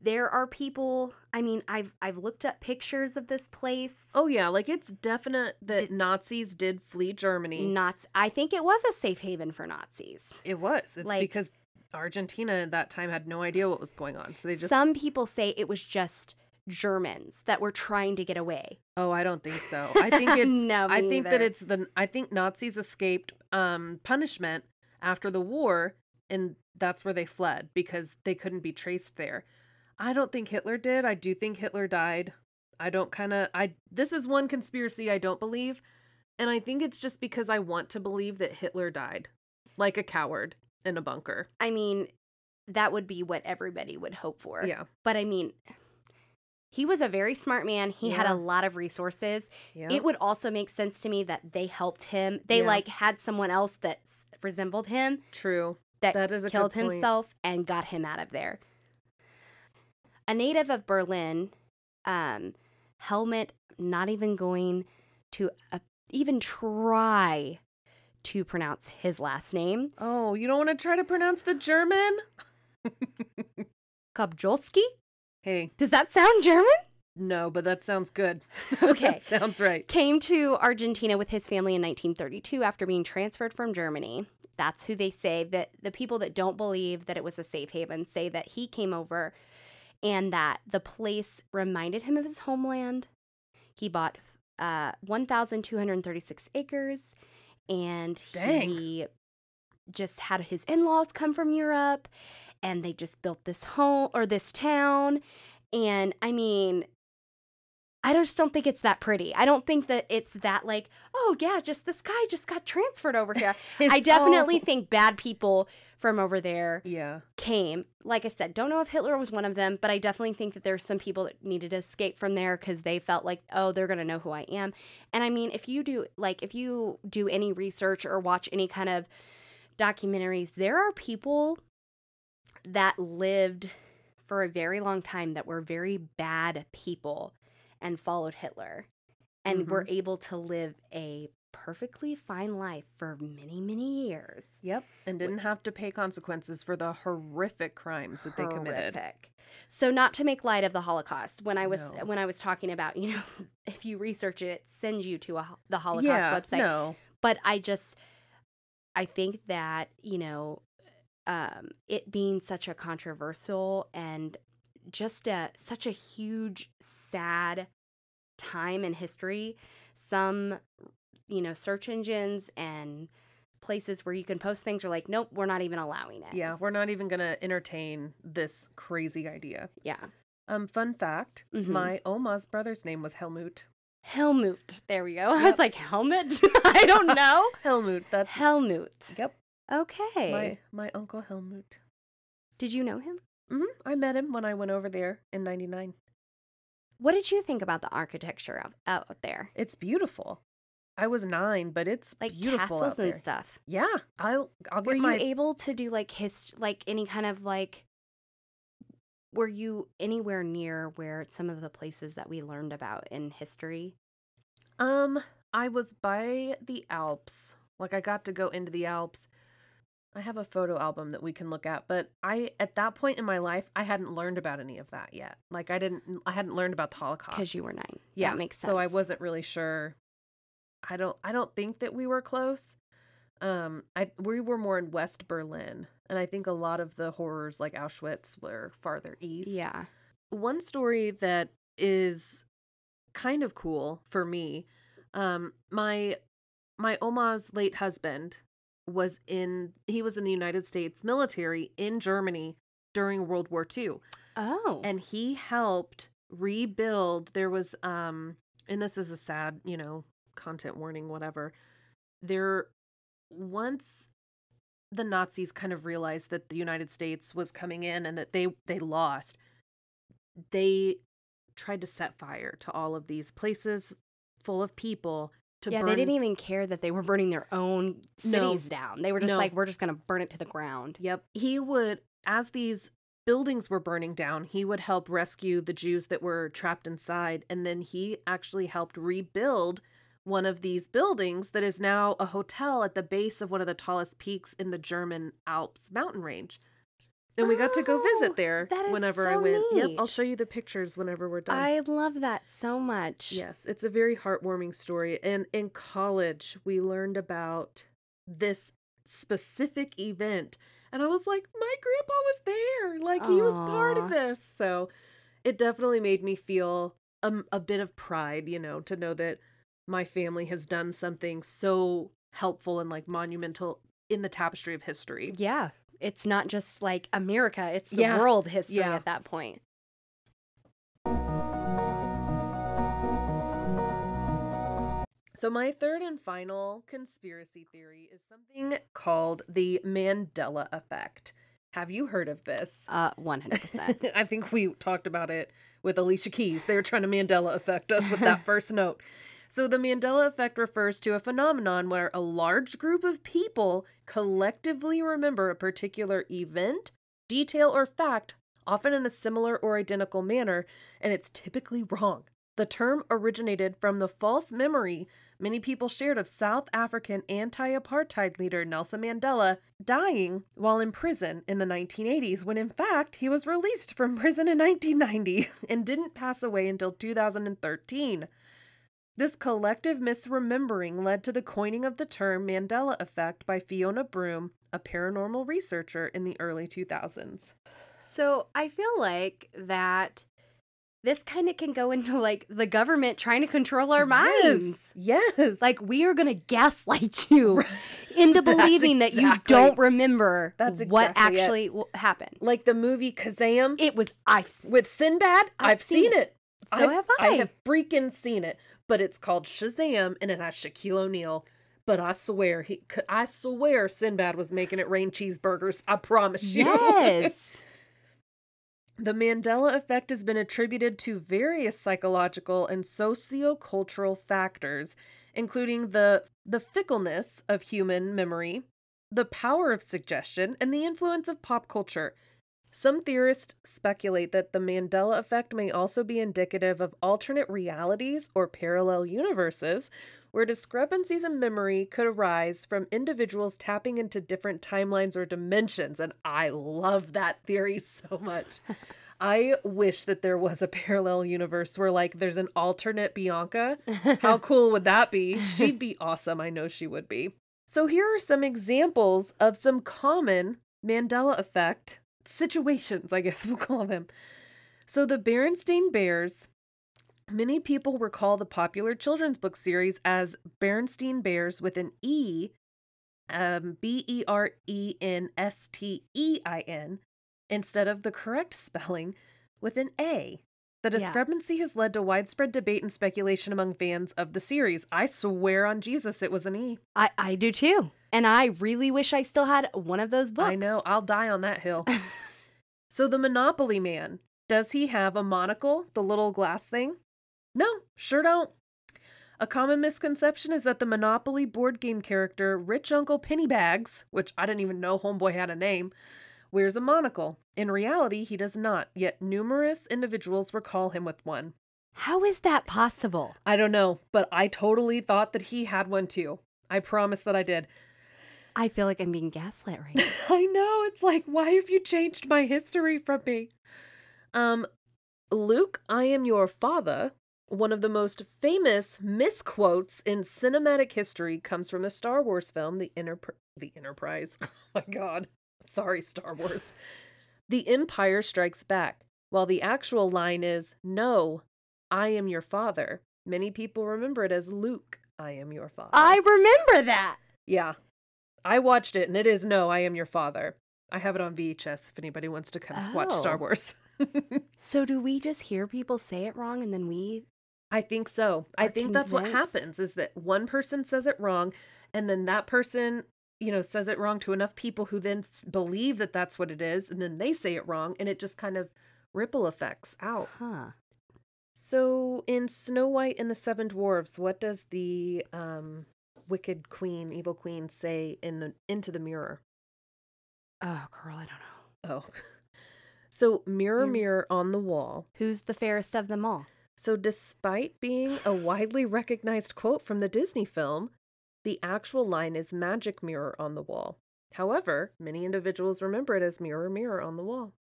there are people, I mean, I've I've looked up pictures of this place. Oh yeah, like it's definite that Did- Nazis did flee Germany. Not I think it was a safe haven for Nazis. It was. It's Like- because Argentina at that time had no idea what was going on. So they just Some people say it was just Germans that were trying to get away. Oh, I don't think so. I think it's No, I think that it's the I think Nazis escaped um punishment after the war and that's where they fled because they couldn't be traced there. I don't think Hitler did. I do think Hitler died. I don't kind of I this is one conspiracy I don't believe And I think it's just because I want to believe that Hitler died like a coward in a bunker. I mean, that would be what everybody would hope for. Yeah. But I mean, he was a very smart man. He had a lot of resources. Yeah. It would also make sense to me that they helped him. They Yeah. like had someone else that s- resembled him True. that, That is killed himself and got him out of there. A native of Berlin, um, Helmut, not even going to uh, even try to pronounce his last name, Oh, you don't want to try to pronounce the German? Kobjolski. Hey, Does that sound German? no, but that sounds good. Okay. that sounds right. Came to Argentina with his family in 1932 after being transferred from Germany. That's who they say that the people that don't believe that it was a safe haven say that he came over and that the place reminded him of his homeland. He bought uh, 1,236 acres and Dang. he just had his in laws come from Europe and they just built this home or this town. And I mean, I just don't think it's that pretty. I don't think that it's that like, oh yeah, just this guy just got transferred over here. I definitely all- think bad people from over there Yeah. came. Like I said, don't know if Hitler was one of them, but I definitely think that there's some people that needed to escape from there because they felt like, oh, they're gonna know who I am. And I mean, if you do like if you do any research or watch any kind of documentaries, there are people that lived for a very long time that were very bad people and followed Hitler and were mm-hmm. able to live a perfectly fine life for many, many years. Yep. And didn't have to pay consequences for the horrific crimes that they committed. So not to make light of the Holocaust, when I was No. when I was talking about, you know, if you research it, it sends you to a, the Holocaust yeah, website. No. But I just I think that, you know, um, it being such a controversial and just a such a huge sad time in history, some you know, search engines and places where you can post things are like, nope, we're not even allowing it. Yeah, we're not even going to entertain this crazy idea. Yeah. Um, fun fact Mhm. my Oma's brother's name was Helmut. Helmut. There we go. I was like, helmet? I don't know. Helmut, that's. Helmut. Yep. Okay. My, my uncle Helmut. Did you know him? hmm I met him when I went over there in 99. What did you think about the architecture of, out there? It's beautiful. I was nine, but it's Like beautiful castles and stuff. Yeah, I'll I'll get Were get you my able to do like his like any kind of like were you anywhere near where some of the places that we learned about in history? um I was by the Alps. Like I got to go into the Alps. I have a photo album that we can look at, but I at that point in my life I hadn't learned about any of that yet. Like I didn't I hadn't learned about the Holocaust. Because you were nine. yeah, That makes sense. So I wasn't really sure. I don't I don't think that we were close. Um I we were more in West Berlin, and I think a lot of the horrors like Auschwitz were farther east. Yeah. One story that is kind of cool for me, um my my Oma's late husband was in he was in the United States military in Germany during World War II Oh. and he helped rebuild there was um and this is a sad you know content warning whatever there once the nazis kind of realized that the united states was coming in and that they they lost they tried to set fire to all of these places full of people to yeah, burn they didn't even care that they were burning their own No. cities down. They were just No. like, we're just gonna burn it to the ground. Yep. He would, as these buildings were burning down, he would help rescue the Jews that were trapped inside. And then he actually helped rebuild one of these buildings that is now a hotel at the base of one of the tallest peaks in the German Alps mountain range. And we got to go Oh, visit there that is whenever I so went. Yep. I'll show you the pictures whenever we're done. I love that so much. Yes, it's a very heartwarming story. And in college, we learned about this specific event. And I was like, my grandpa was there. Like, he was part of this. So it definitely made me feel a, a bit of pride, you know, to know that my family has done something so helpful and like monumental in the tapestry of history. Yeah. It's not just like America, it's the Yeah. world history Yeah. at that point. So, my third and final conspiracy theory is something called the Mandela effect. Have you heard of this? Uh, 100%. I think we talked about it with Alicia Keys. They were trying to Mandela affect us with that first note. So, the Mandela effect refers to a phenomenon where a large group of people collectively remember a particular event, detail, or fact, often in a similar or identical manner, and it's typically wrong. The term originated from the false memory many people shared of South African anti apartheid leader Nelson Mandela dying while in prison in the 1980s, when in fact he was released from prison in 1990 and didn't pass away until 2013. This collective misremembering led to the coining of the term Mandela effect by Fiona Broome, a paranormal researcher in the early 2000s. so I feel like that this kind of can go into like the government trying to control our minds. Yes. yes. Like we are going to gaslight you into believing that you don't remember That's what exactly it. actually w- happened. like the movie Kazam It was I've with Sinbad. I've I've, seen seen, it. So have I. I have freaking seen it, but it's called Shazam, and it has Shaquille O'Neal. But I swear, he, I swear, Sinbad was making it rain cheeseburgers. I promise you. yes. The Mandela effect has been attributed to various psychological and sociocultural factors, including the, the fickleness of human memory, the power of suggestion, and the influence of pop culture. Some theorists speculate that the Mandela effect may also be indicative of alternate realities or parallel universes, where discrepancies in memory could arise from individuals tapping into different timelines or dimensions. And I love that theory so much. I wish that there was a parallel universe where, like, there's an alternate Bianca. How cool would that be? She'd be awesome. I know she would be. So, here are some examples of some common Mandela effect situations, I guess we'll call them. So, the Berenstain Bears. Many people recall the popular children's book series as Berenstein Bears with an E, um, B E R E N S T E I N, instead of the correct spelling with an A. The Yeah. discrepancy has led to widespread debate and speculation among fans of the series. I swear on Jesus it was an E. I, I do too. And I really wish I still had one of those books. I know, I'll die on that hill. so, the Monopoly Man, does he have a monocle, the little glass thing? No, sure don't. A common misconception is that the Monopoly board game character Rich Uncle Pennybags, which I didn't even know Homeboy had a name, wears a monocle. In reality, he does not, yet numerous individuals recall him with one. How is that possible? I don't know, but I totally thought that he had one too. I promise that I did. I feel like I'm being gaslit right now. I know. It's like, why have you changed my history from me? Um, Luke, I am your father. One of the most famous misquotes in cinematic history comes from the Star Wars film, The Enterp- The Enterprise. oh my god. Sorry, Star Wars. The Empire Strikes Back. While the actual line is, No, I am your father. Many people remember it as Luke, I am your father. I remember that. Yeah. I watched it and it is no, I am your father. I have it on VHS if anybody wants to come watch Star Oh. Wars. So do we just hear people say it wrong and then we I think so. I think that's what happens is that one person says it wrong and then that person, you know, says it wrong to enough people who then s- believe that that's what it is and then they say it wrong and it just kind of ripple effects out. huh? So in Snow White and the Seven Dwarfs, what does the um wicked queen, evil queen say in the into the mirror? Oh, girl, I don't know. Oh. So, mirror, Mirror. on the wall. Who's the fairest of them all? So, despite being a widely recognized quote from the Disney film, the actual line is magic mirror on the wall. However, many individuals remember it as mirror, mirror on the wall.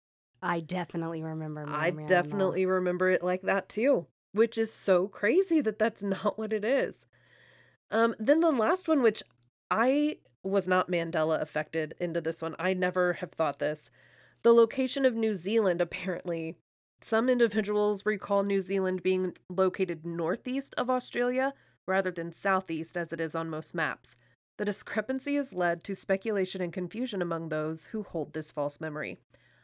I definitely remember. Mirror, I Mirror on the Wall. definitely remember it like that too, which is so crazy that that's not what it is. Um, then the last one, which I was not Mandela affected into this one, I never have thought this. The location of New Zealand, apparently, some individuals recall New Zealand being located northeast of Australia rather than southeast as it is on most maps. The discrepancy has led to speculation and confusion among those who hold this false memory.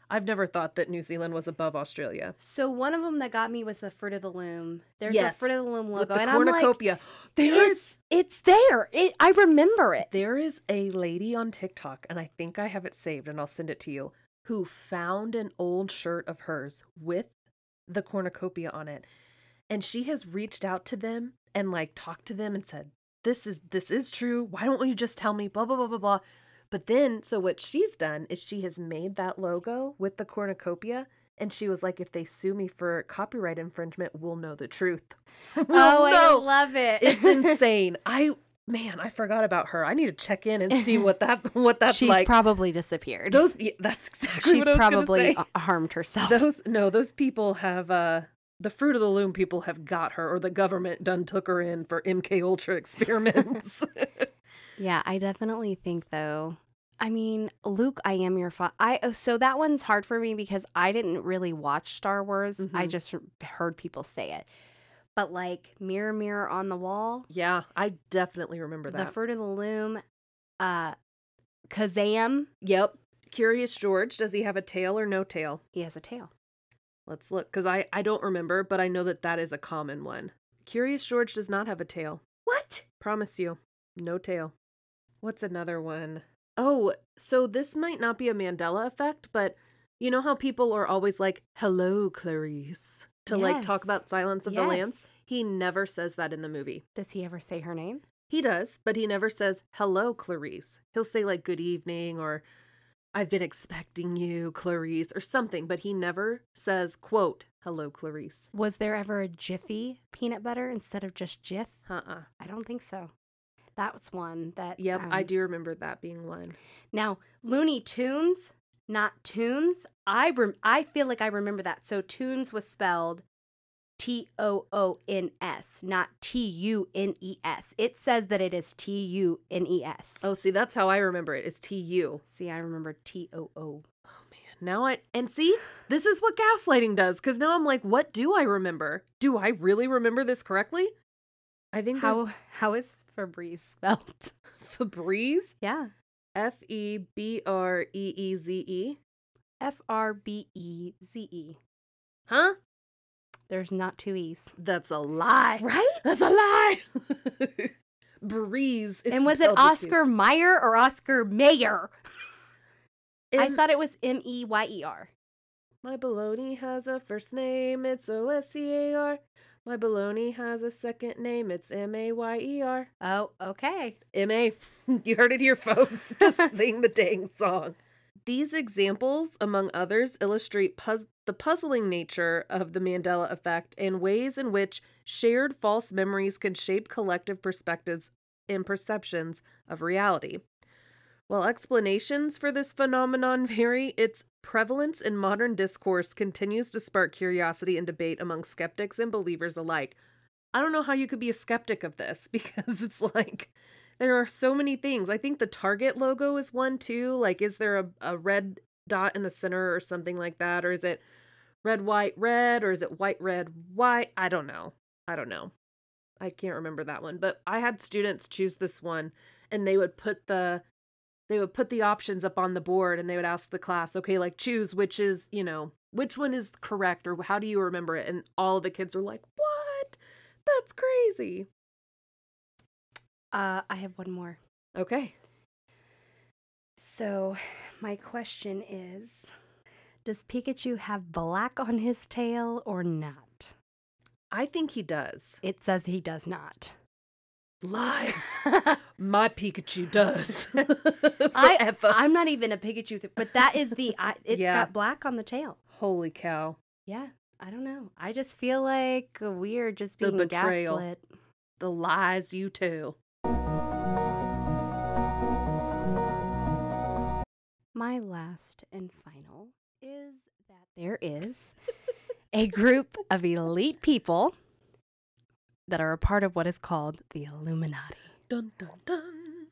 I've never thought that New Zealand was above Australia. So one of them that got me was the Fruit of the Loom. There's Yes, a Fruit of the Loom With logo, the and I'm like, cornucopia. There is It's there. It, I remember it. There is a lady on TikTok, and I think I have it saved, and I'll send it to you, who found an old shirt of hers with the cornucopia on it. And she has reached out to them and like talked to them and said, This is this is true. Why don't you just tell me? Blah blah blah blah blah. But then so what she's done is she has made that logo with the cornucopia. And she was like, if they sue me for copyright infringement, we'll know the truth. We'll oh, I know. love it. It's insane. I man, I forgot about her. I need to check in and see what that what that's She's like. probably disappeared. those yeah, that's exactly She's what I was gonna probably say. harmed herself. Those no, those people have uh the fruit of the loom people have got her or the government done took her in for MK Ultra experiments. Yeah, I definitely think though. I mean, Luke, I am your father. I oh, so that one's hard for me because I didn't really watch Star Wars. I Mhm. just heard people say it. But like Mirror Mirror on the Wall, yeah, I definitely remember that. The. Fruit of the Loom, uh Kazam, yep. Curious George, does he have a tail or no tail? he has a tail. Let's look cuz I I don't remember, but I know that that is a common one. Curious George does not have a tail. What? Promise you, no tail. What's another one? Oh, so this might not be a Mandela effect, but you know how people are always like, hello, Clarice, to like talk about Silence of the Lambs? He never says that in the movie. Does he ever say her name? He does, but he never says, hello, Clarice. He'll say like, good evening, or I've been expecting you, Clarice, or something, but he never says, quote, hello, Clarice. Was there ever a Jiffy peanut butter instead of just Jif? Uh uh I don't think so. That was one that. Yep, I um, do remember that being one. Now, Looney Tunes, not Tunes. I rem- I feel like I remember that. So Tunes was spelled T O O N S, not T U N E S. It says that it is T U N E S. Oh, see, that's how I remember it, is T U. see, I remember T O O. Oh man, now I and see, this is what gaslighting does because now I'm like, what do I remember? Do I really remember this correctly? I think How how is Febreze spelled? Febreze, Yeah, F E B R E E Z E, F R B E Z E. huh? There's not two e's, That's a lie. right? That's a lie. Breeze. is And was it spelled with two- Oscar Meyer or Oscar Mayer? I thought it was M E Y E R. My baloney has a first name, it's O S C A R. My baloney has a second name, it's M A Y E R. Oh, okay. M A. You heard it here, folks. Just sing the dang song. These examples, among others, illustrate puz- the puzzling nature of the Mandela effect and ways in which shared false memories can shape collective perspectives and perceptions of reality. While explanations for this phenomenon vary, its prevalence in modern discourse continues to spark curiosity and debate among skeptics and believers alike. I don't know how you could be a skeptic of this because it's like there are so many things. I think the Target logo is one too. Like, is there a, a red dot in the center or something like that? Or is it red, white, red? Or is it white, red, white? I don't know. I don't know. I can't remember that one. But I had students choose this one and they would put the they would put the options up on the board and they would ask the class, okay, like choose which is, you know, which one is correct or how do you remember it? And all the kids were like, what? That's crazy. Uh, I have one more. Okay. So, my question is Does Pikachu have black on his tail or not? I think he does. It says he does not. Lies. My Pikachu does. I. I'm not even a Pikachu, th- but that is the. I, it's Yeah. got black on the tail. Holy cow. Yeah, I don't know. I just feel like we are just The being betrayal. gaslit. The lies you tell. My last and final is that there is a group of elite people that are a part of what is called the Illuminati. Dun dun dun.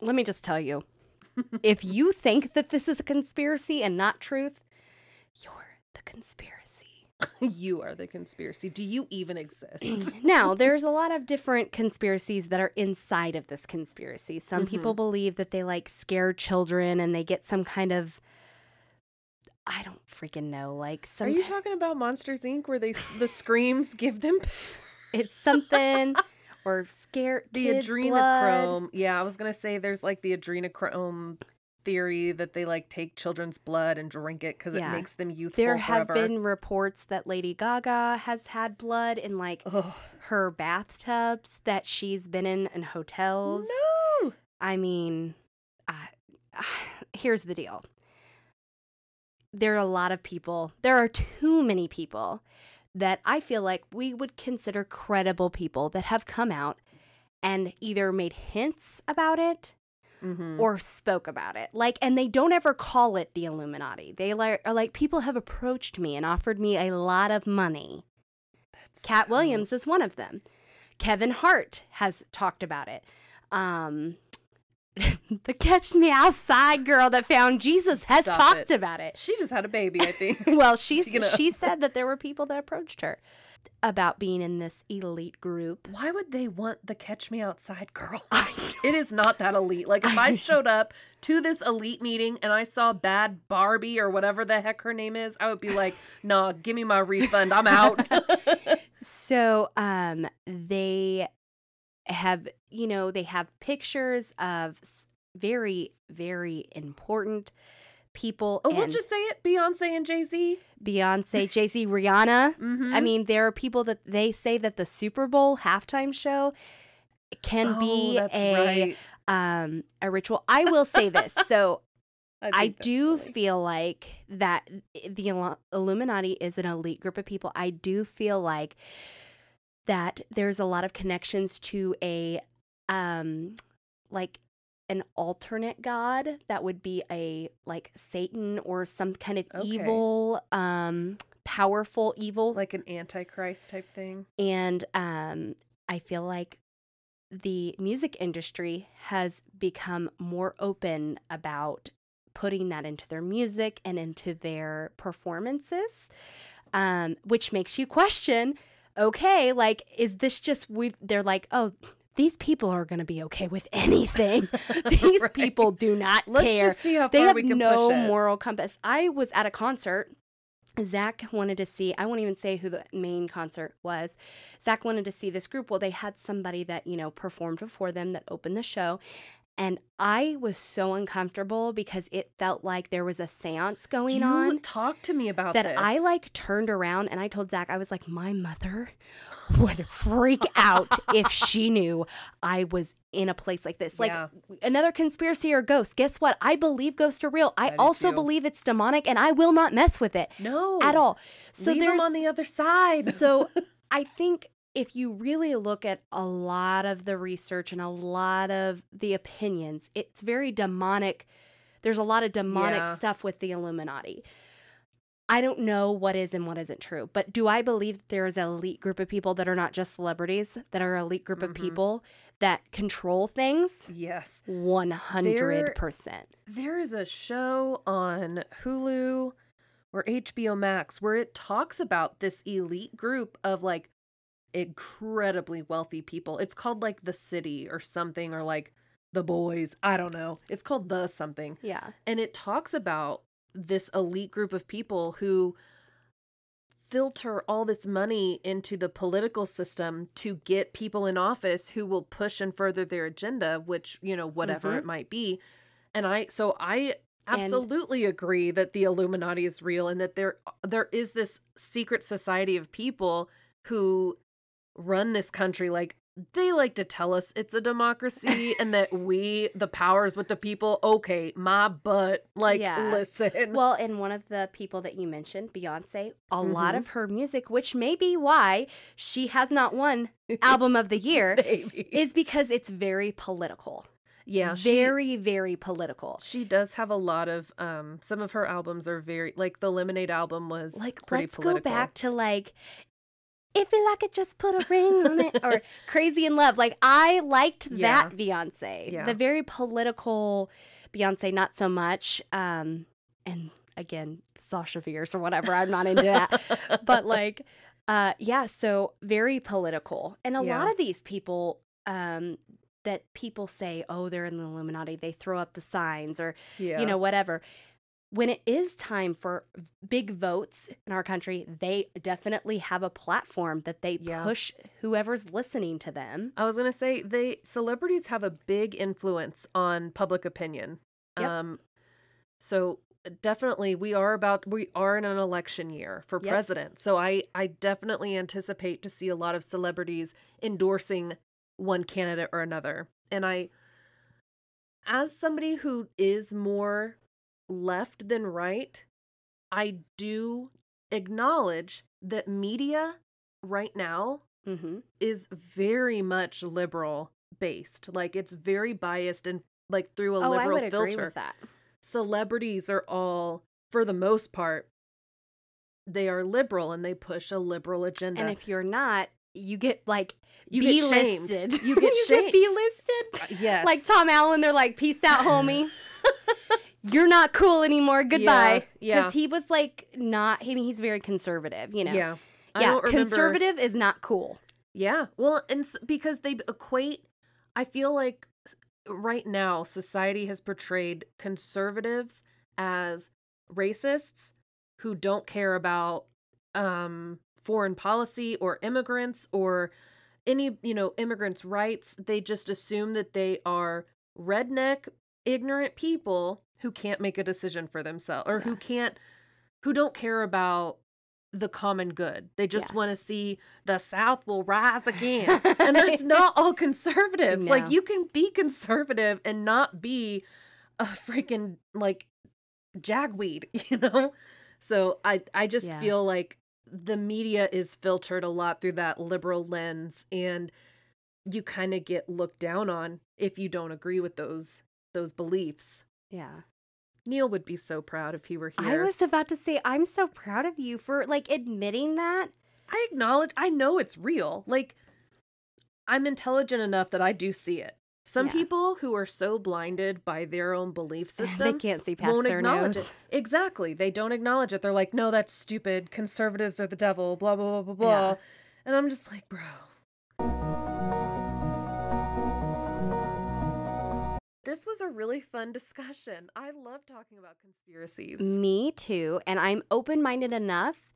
Let me just tell you if you think that this is a conspiracy and not truth, you're the conspiracy. you are the conspiracy. Do you even exist? now, there's a lot of different conspiracies that are inside of this conspiracy. Some Mm-hmm. people believe that they like scare children and they get some kind of I don't freaking know, like some Are you talking about Monsters Inc. where they the screams give them it's something or scare the kids' blood. adrenochrome. Yeah, I was gonna say there's like the adrenochrome theory that they like take children's blood and drink it because Yeah. it makes them youthful There have forever. been reports that Lady Gaga has had blood in like Ugh. her bathtubs that she's been in in hotels. No. I mean, I, here's the deal. There are a lot of people, there are too many people that I feel like we would consider credible people that have come out and either made hints about it Mhm. or spoke about it. Like, and they don't ever call it the Illuminati. They like, are like, people have approached me and offered me a lot of money. That's Katt so- Williams is one of them. Kevin Hart has talked about it. Um, the Catch Me Outside girl that found Jesus has Stop talked it. about it. She just had a baby, I think. Well, she Speaking of- she said that there were people that approached her about being in this elite group. Why would they want the Catch Me Outside girl? I It is not that elite. Like if I showed up to this elite meeting and I saw bad Barbie or whatever the heck her name is, I would be like, "Nah, give me my refund. I'm out." So, um, they have, you know, they have pictures of very, very important people. oh, we'll just say it: Beyonce and Jay Z. Beyonce, Jay Z, Rihanna. Mm-hmm. I mean, there are people that they say that the Super Bowl halftime show can be Oh, that's a right. um a ritual. I will say this. So I that's do silly. feel like that the Illuminati is an elite group of people. I do feel like that there's a lot of connections to a um like an alternate god that would be a like Satan or some kind of Okay. evil um powerful evil like an antichrist type thing. and um, I feel like the music industry has become more open about putting that into their music and into their performances, um, which makes you question okay, like, is this just, we they're like, oh, these people are going to be okay with anything. These Right. people do not Let's care just see how they have we can no push it. moral compass. I was at a concert. Zach wanted to see, I won't even say who the main concert was. Zach wanted to see this group. Well, they had somebody that, you know, performed before them that opened the show. And I was so uncomfortable because it felt like there was a seance going you on Talk to me about that this. I like turned around and I told Zach, I was like, my mother would freak out if she knew I was in a place like this. Like Yeah. another conspiracy or ghost. Guess what? I believe ghosts are real. I I also believe it's demonic and I will not mess with it no at all. So Leave there's them on the other side. so I think if you really look at a lot of the research and a lot of the opinions, it's very demonic. There's a lot of demonic Yeah. stuff with the Illuminati. I don't know what is and what isn't true, but do I believe that there is an elite group of people that are not just celebrities, that are an elite group of Mhm. people that control things? yes. 100%. There is a show on Hulu or HBO Max where it talks about this elite group of like incredibly wealthy people. It's called like The City or something or like The Boys. I don't know. It's called The something. Yeah. And it talks about this elite group of people who filter all this money into the political system to get people in office who will push and further their agenda, which, you know, whatever Mhm. it might be. And I, so I And- absolutely agree that the Illuminati is real and that there, there is this secret society of people who run this country like they like to tell us it's a democracy and that we the powers with the people okay my butt like Yeah. listen Well, and one of the people that you mentioned, Beyonce, a lot Mhm. of her music, which may be why she has not won album of the year, is because it's very political. yeah she, very, very political. she does have a lot of um some of her albums are very like the lemonade album was Like, pretty let's political go back to like, if you like it, just put a ring on it, or Crazy in Love. Like, I liked Yeah. that Beyonce. Yeah. The very political Beyonce, not so much. Um, and again, Sasha Fierce or whatever, I'm not into that. but like uh yeah so very political and a Yeah. lot of these people um that people say oh they're in the illuminati they throw up the signs or you know whatever when it is time for big votes in our country, they definitely have a platform that they Yeah. push whoever's listening to them. I was gonna say they celebrities have a big influence on public opinion. Yep. Um, so definitely we are about we are in an election year for Yep. president. So I I definitely anticipate to see a lot of celebrities endorsing one candidate or another. And I as somebody who is more left than right, I do acknowledge that media right now Mm-hmm. is very much liberal based. Like it's very biased and like through a Oh, I liberal filter. with that. Celebrities are all, for the most part, they are liberal and they push a liberal agenda. And if you're not, you get like You get shamed. B-listed. You get shamed. B-listed. yes, Like Tim Allen, they're like, "Peace out, homie. You're not cool anymore. Goodbye." yeah. Because he was like not. I mean, he's very conservative. You know. yeah, I Yeah. don't remember- Conservative is not cool. Yeah, well, and s- because they equate, I feel like right now society has portrayed conservatives as racists who don't care about um foreign policy or immigrants or any, you know, immigrants' rights. They just assume that they are redneck, ignorant people who can't make a decision for themselves or who can't who don't care about the common good. They just Yeah. want to see the South will rise again. and it's not all conservatives. No. Like you can be conservative and not be a freaking like jagweed, you know? So I I just Yeah. feel like the media is filtered a lot through that liberal lens and you kind of get looked down on if you don't agree with those those beliefs. Yeah. Neil would be so proud if he were here. I was about to say, I'm so proud of you for like admitting that. I acknowledge I know it's real. Like I'm intelligent enough that I do see it. Some Yeah. people who are so blinded by their own belief system they can't see past won't their acknowledge nose. it. Exactly. They don't acknowledge it. They're like, "No, that's stupid. Conservatives are the devil." Blah blah blah blah blah. Yeah. And I'm just like, "Bro." This was a really fun discussion. I love talking about conspiracies. Me too. And I'm open minded enough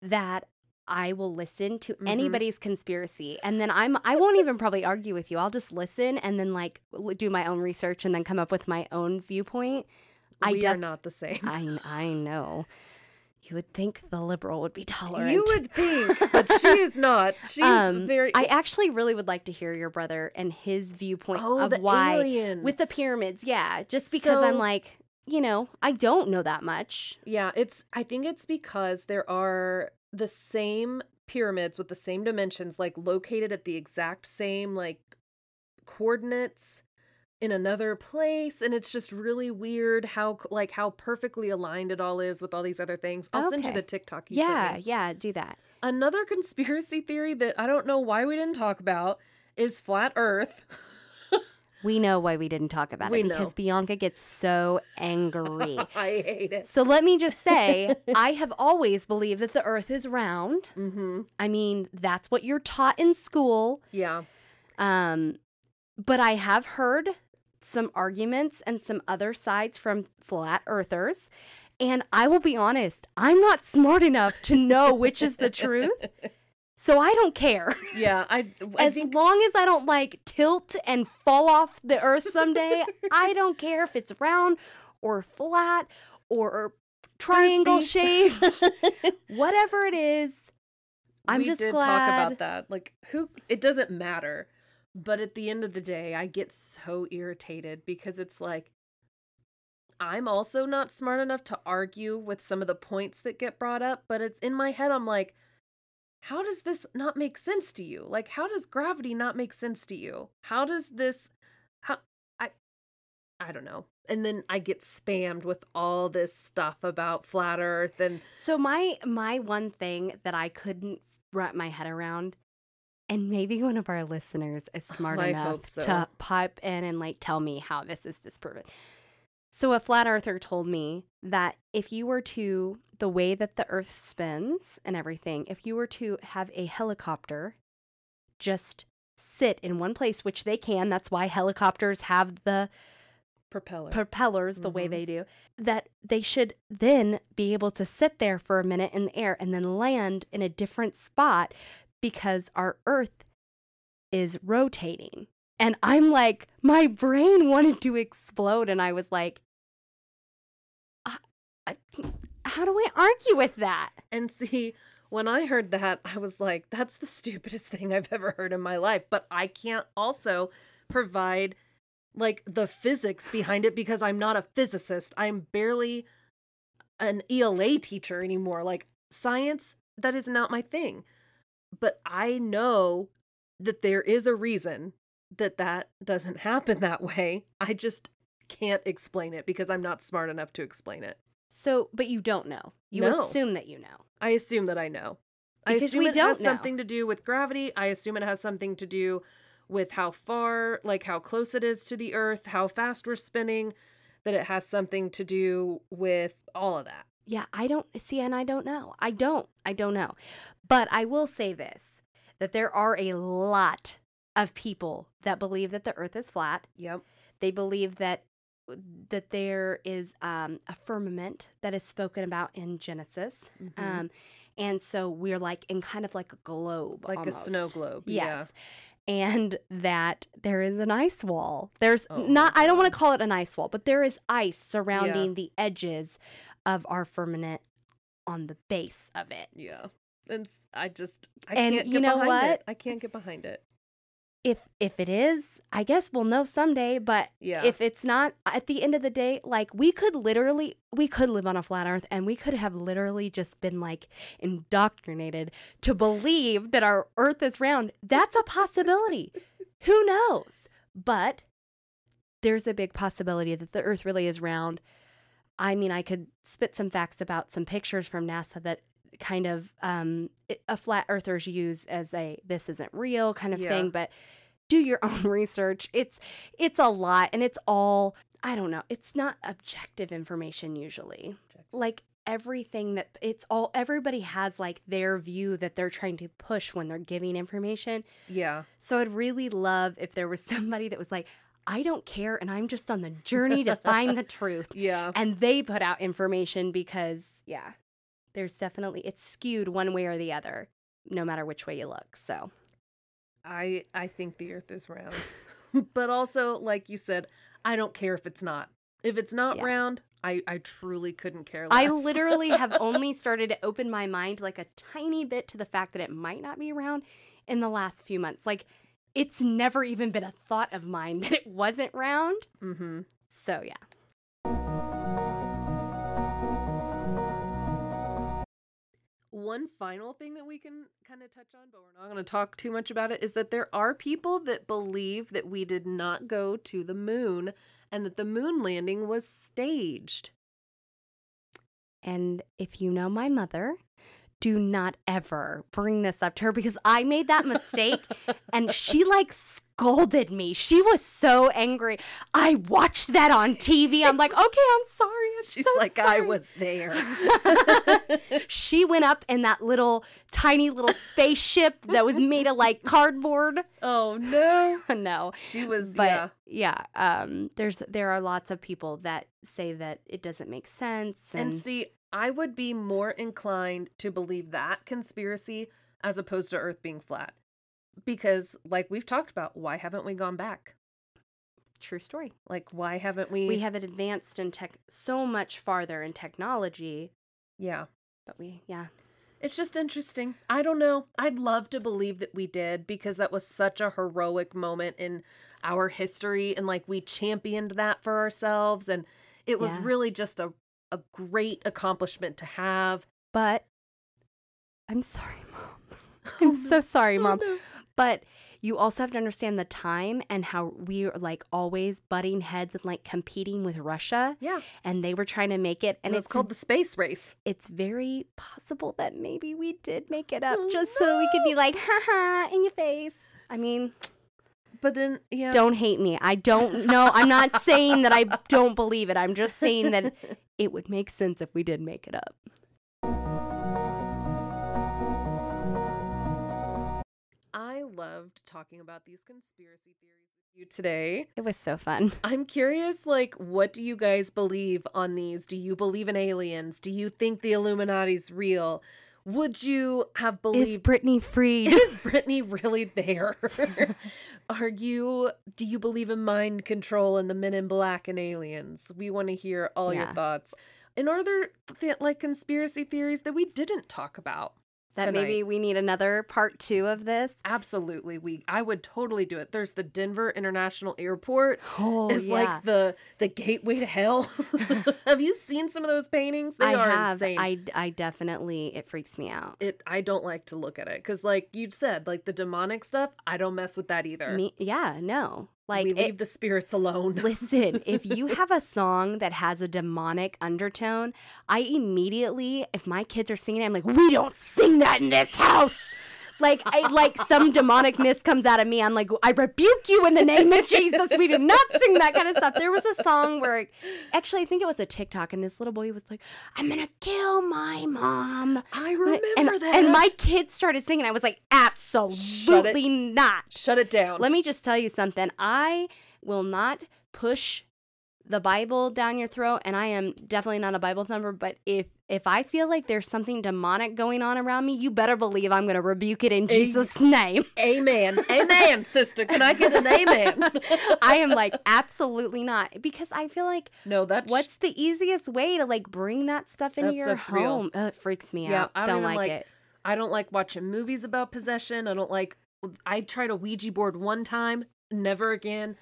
that I will listen to Mhm. anybody's conspiracy. And then I'm I won't even probably argue with you. I'll just listen and then like do my own research and then come up with my own viewpoint. I we def- are not the same. I I know. You would think the liberal would be tolerant. You would think, but she is not. She's Um, very. I actually really would like to hear your brother and his viewpoint oh, of the why aliens with the pyramids. Yeah, just because I'm like, you know, I don't know that much. Yeah, it's I think it's because there are the same pyramids with the same dimensions like located at the exact same like coordinates in another place and it's just really weird how like how perfectly aligned it all is with all these other things. I'll send you the TikTok Yeah, yeah, do that. Another conspiracy theory that I don't know why we didn't talk about is flat earth. We know why we didn't talk about We it because know. Bianca gets so angry. I hate it. so let me just say, I have always believed that the earth is round. Mhm. I mean, that's what you're taught in school. Yeah. Um, but I have heard some arguments and some other sides from flat earthers. And I will be honest, I'm not smart enough to know which is the truth. So I don't care. Yeah, I I As think long as I don't like tilt and fall off the earth someday, I don't care if it's round or flat or triangle shaped, whatever it is. I'm we just did glad. talk about that. Like who it doesn't matter. But at the end of the day, I get so irritated because it's like I'm also not smart enough to argue with some of the points that get brought up, but it's in my head I'm like how does this not make sense to you? Like how does gravity not make sense to you? How does this how I I don't know. And then I get spammed with all this stuff about flat earth and So my my one thing that I couldn't wrap my head around, and maybe one of our listeners is smart Oh, enough so. to pipe in and like tell me how this is disproven. So a flat earther told me that if you were to the way that the earth spins and everything, if you were to have a helicopter just sit in one place, which they can, that's why helicopters have the Propeller. propellers the way Mhm. they do, that they should then be able to sit there for a minute in the air and then land in a different spot because our Earth is rotating. And I'm like, my brain wanted to explode. And I was like, I, I, how do I argue with that? And see, when I heard that, I was like, that's the stupidest thing I've ever heard in my life. But I can't also provide like the physics behind it because I'm not a physicist. I'm barely an ELA teacher anymore. Like science, that is not my thing. But I know that there is a reason that that doesn't happen that way. I just can't explain it because I'm not smart enough to explain it. So, but you don't know. You No. assume that you know. I assume that I know. I Because assume we it don't know. something to do with gravity. I assume it has something to do with how far, like how close it is to the earth, how fast we're spinning, that it has something to do with all of that. Yeah, I don't see, and I don't know. I don't. I don't know. But I will say this that there are a lot of people that believe that the earth is flat. Yep. They believe that that there is um, a firmament that is spoken about in Genesis. Mhm. Um, and so we're like in kind of like a globe. like almost. a snow globe. Yes. And that there is an ice wall. There's Oh not, I don't want to call it an ice wall, but there is ice surrounding the edges of our firmament on the base of it. Yeah. And I just I And can't you get know behind what? it. I can't get behind it. If if it is, I guess we'll know someday, but Yeah. if it's not, at the end of the day, like we could literally we could live on a flat earth and we could have literally just been like indoctrinated to believe that our earth is round. That's a possibility. Who knows? But there's a big possibility that the earth really is round. I mean, I could spit some facts about some pictures from NASA that kind of um, it- a flat earthers use as a this isn't real kind of Yeah. thing, but do your own research. It's it's a lot and it's all I don't know. It's not objective information usually. Like everything that it's all everybody has like their view that they're trying to push when they're giving information. yeah. So I'd really love if there was somebody that was like, I don't care and I'm just on the journey to find the truth. Yeah. And they put out information because, yeah, there's definitely, it's skewed one way or the other, no matter which way you look. So, I I think the earth is round. but also, like you said, I don't care if it's not. If it's not Yeah. round, I I truly couldn't care less. I literally have only started to open my mind like a tiny bit to the fact that it might not be round in the last few months. Like, it's never even been a thought of mine that it wasn't round. mm-hmm. So, yeah. One final thing that we can kind of touch on, but we're not going to talk too much about it, is that there are people that believe that we did not go to the moon and that the moon landing was staged. And if you know my mother, do not ever bring this up to her because I made that mistake and she like scolded me. She was so angry. I watched that on TV. I'm like, okay, I'm sorry. I'm She's so like, I was there. she went up in that little tiny little spaceship that was made of like cardboard. oh no. no. She was, But yeah. yeah, um, there's there are lots of people that say that it doesn't make sense and, And see, I would be more inclined to believe that conspiracy as opposed to Earth being flat. Because, like we've talked about, why haven't we gone back? true story. Like, why haven't we? we have advanced in tech so much farther in technology yeah. but we yeah It's just interesting. I don't know. I'd love to believe that we did because that was such a heroic moment in our history. And, like, we championed that for ourselves. And it was Yeah. really just a, a great accomplishment to have. but i'm sorry mom i'm oh, so sorry Oh, mom no. but you also have to understand the time and how we are like always butting heads and like competing with russia Yeah. and they were trying to make it and it's called the space race. it's very possible that maybe we did make it up Oh, just so we could be like haha in your face i mean But then, yeah. don't hate me i don't know i'm not saying that i don't believe it i'm just saying that it would make sense if we did make it up I loved talking about these conspiracy theories. With you today. It was so fun. I'm curious, like, what do you guys believe on these? Do you believe in aliens? Do you think the Illuminati's real? Would you have believed? Is Britney freed? is Britney really there? Are you do you believe in mind control and the men in black and aliens? We want to hear all your thoughts. And are there th- like conspiracy theories that we didn't talk about? That tonight? maybe we need another part two of this. Absolutely. We I would totally do it. There's the Denver International Airport Oh, is like the the gateway to hell. have you seen some of those paintings? They I are have. insane. I, I definitely, it freaks me out. it I don't like to look at it cuz like you said like the demonic stuff, I don't mess with that either. Me, yeah, no. Like, we it- leave the spirits alone. listen, if you have a song that has a demonic undertone, I immediately, if my kids are singing it, I'm like, we don't sing that in this house. Like, I, like some demonicness comes out of me. I'm like, I rebuke you in the name of Jesus. We do not sing that kind of stuff. There was a song where, actually, I think it was a TikTok, and this little boy was like, I'm gonna kill my mom. I remember and, that. and my kids started singing. I was like, absolutely not. Shut it down. Let me just tell you something. I will not push the Bible down your throat, and I am definitely not a Bible thumper. But if if I feel like there's something demonic going on around me, you better believe I'm going to rebuke it in Jesus' name. amen. Amen, sister. Can I get an amen? I am like absolutely not because I feel like no, that's what's the easiest way to like bring that stuff into That your home? It freaks me Yeah, out. I don't don't like, like- it. I don't like watching movies about possession. I don't like I tried a Ouija board one time, never again.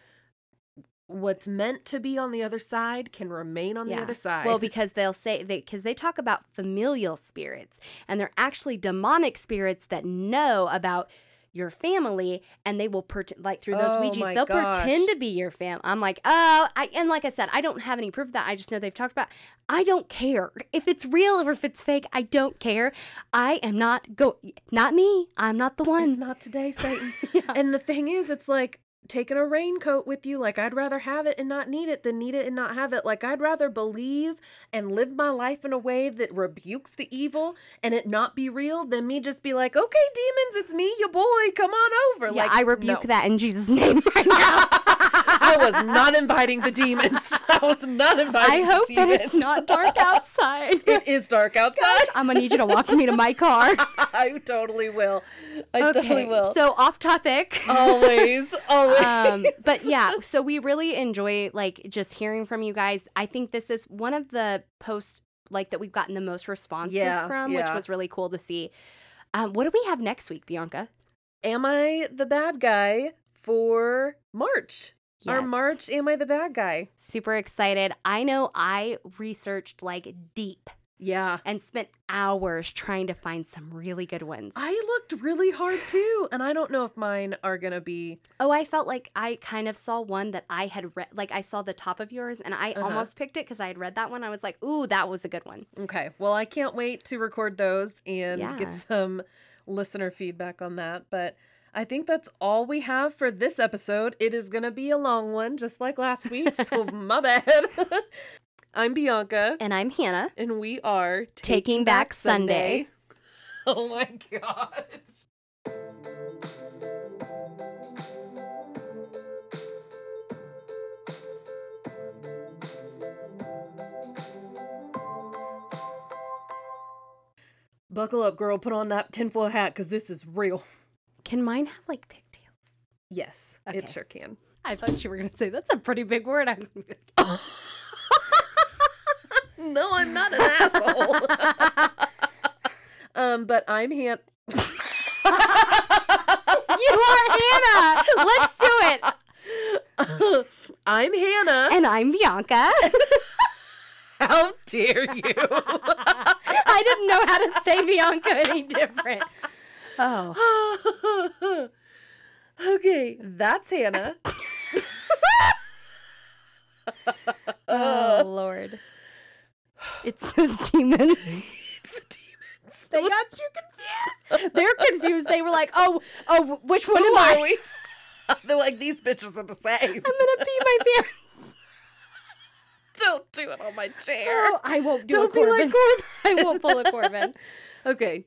What's meant to be on the other side can remain on Yeah. the other side. Well, because they'll say they because they talk about familial spirits, and they're actually demonic spirits that know about your family, and they will pretend like through those Oh Ouijas, they'll gosh. pretend to be your fam. I'm like, oh, I and like I said, I don't have any proof of that. I just know they've talked about. I don't care if it's real or if it's fake. I don't care. I am not go. Not me. I'm not the it's one. not today, Satan. Yeah. And the thing is, it's like taking a raincoat with you. Like, I'd rather have it and not need it than need it and not have it. Like, I'd rather believe and live my life in a way that rebukes the evil and it not be real than me just be like, okay, demons, it's me, your boy, come on over. Yeah, like, I rebuke no. that in Jesus' name right now. I was not inviting the demons. I was not I inviting hope the that demons. it's not dark outside. it is dark outside. I'm gonna need you to walk me to my car. I totally will. I totally will. So off topic. always, always. um, but yeah, so we really enjoy like just hearing from you guys. I think this is one of the posts like that we've gotten the most responses Yeah, from, which was really cool to see. Um, what do we have next week, Bianca? Am I the bad guy for March? Our March, am I the bad guy? Super excited. I know I researched like deep Yeah. and spent hours trying to find some really good ones. I looked really hard too, and I don't know if mine are gonna be. Oh, I felt like I kind of saw one that I had read. Like I saw the top of yours, and I Uh-huh. almost picked it because I had read that one. I was like, "Ooh, that was a good one." Okay, well, I can't wait to record those and Yeah. get some listener feedback on that. But I think that's all we have for this episode. It is gonna be a long one, just like last week, so my bad. I'm Bianca, And I'm Hannah. and we are Taking Back Sunday. Oh my god. Buckle up, girl. Put on that tinfoil hat because this is real. Can mine have like pigtails? Yes, Okay. it sure can. I thought you were gonna say that's a pretty big word. I was gonna be like, no, I'm not an asshole. um, but I'm Han. you are Hannah. Let's do it. I'm Hannah. And I'm Bianca. How dare you? I didn't know how to say Bianca any different. Oh, okay, that's Hannah. oh uh, Lord. It's those demons. it's the demons. They got you confused. They're confused. They were like, "Oh, oh, which one Who am are I?" we? They're like these bitches are the same. I'm gonna pee my pants. Don't do it on my chair. Oh, I won't do it. Don't a be Corbin. like Corbin. I won't pull a Corbin. Okay,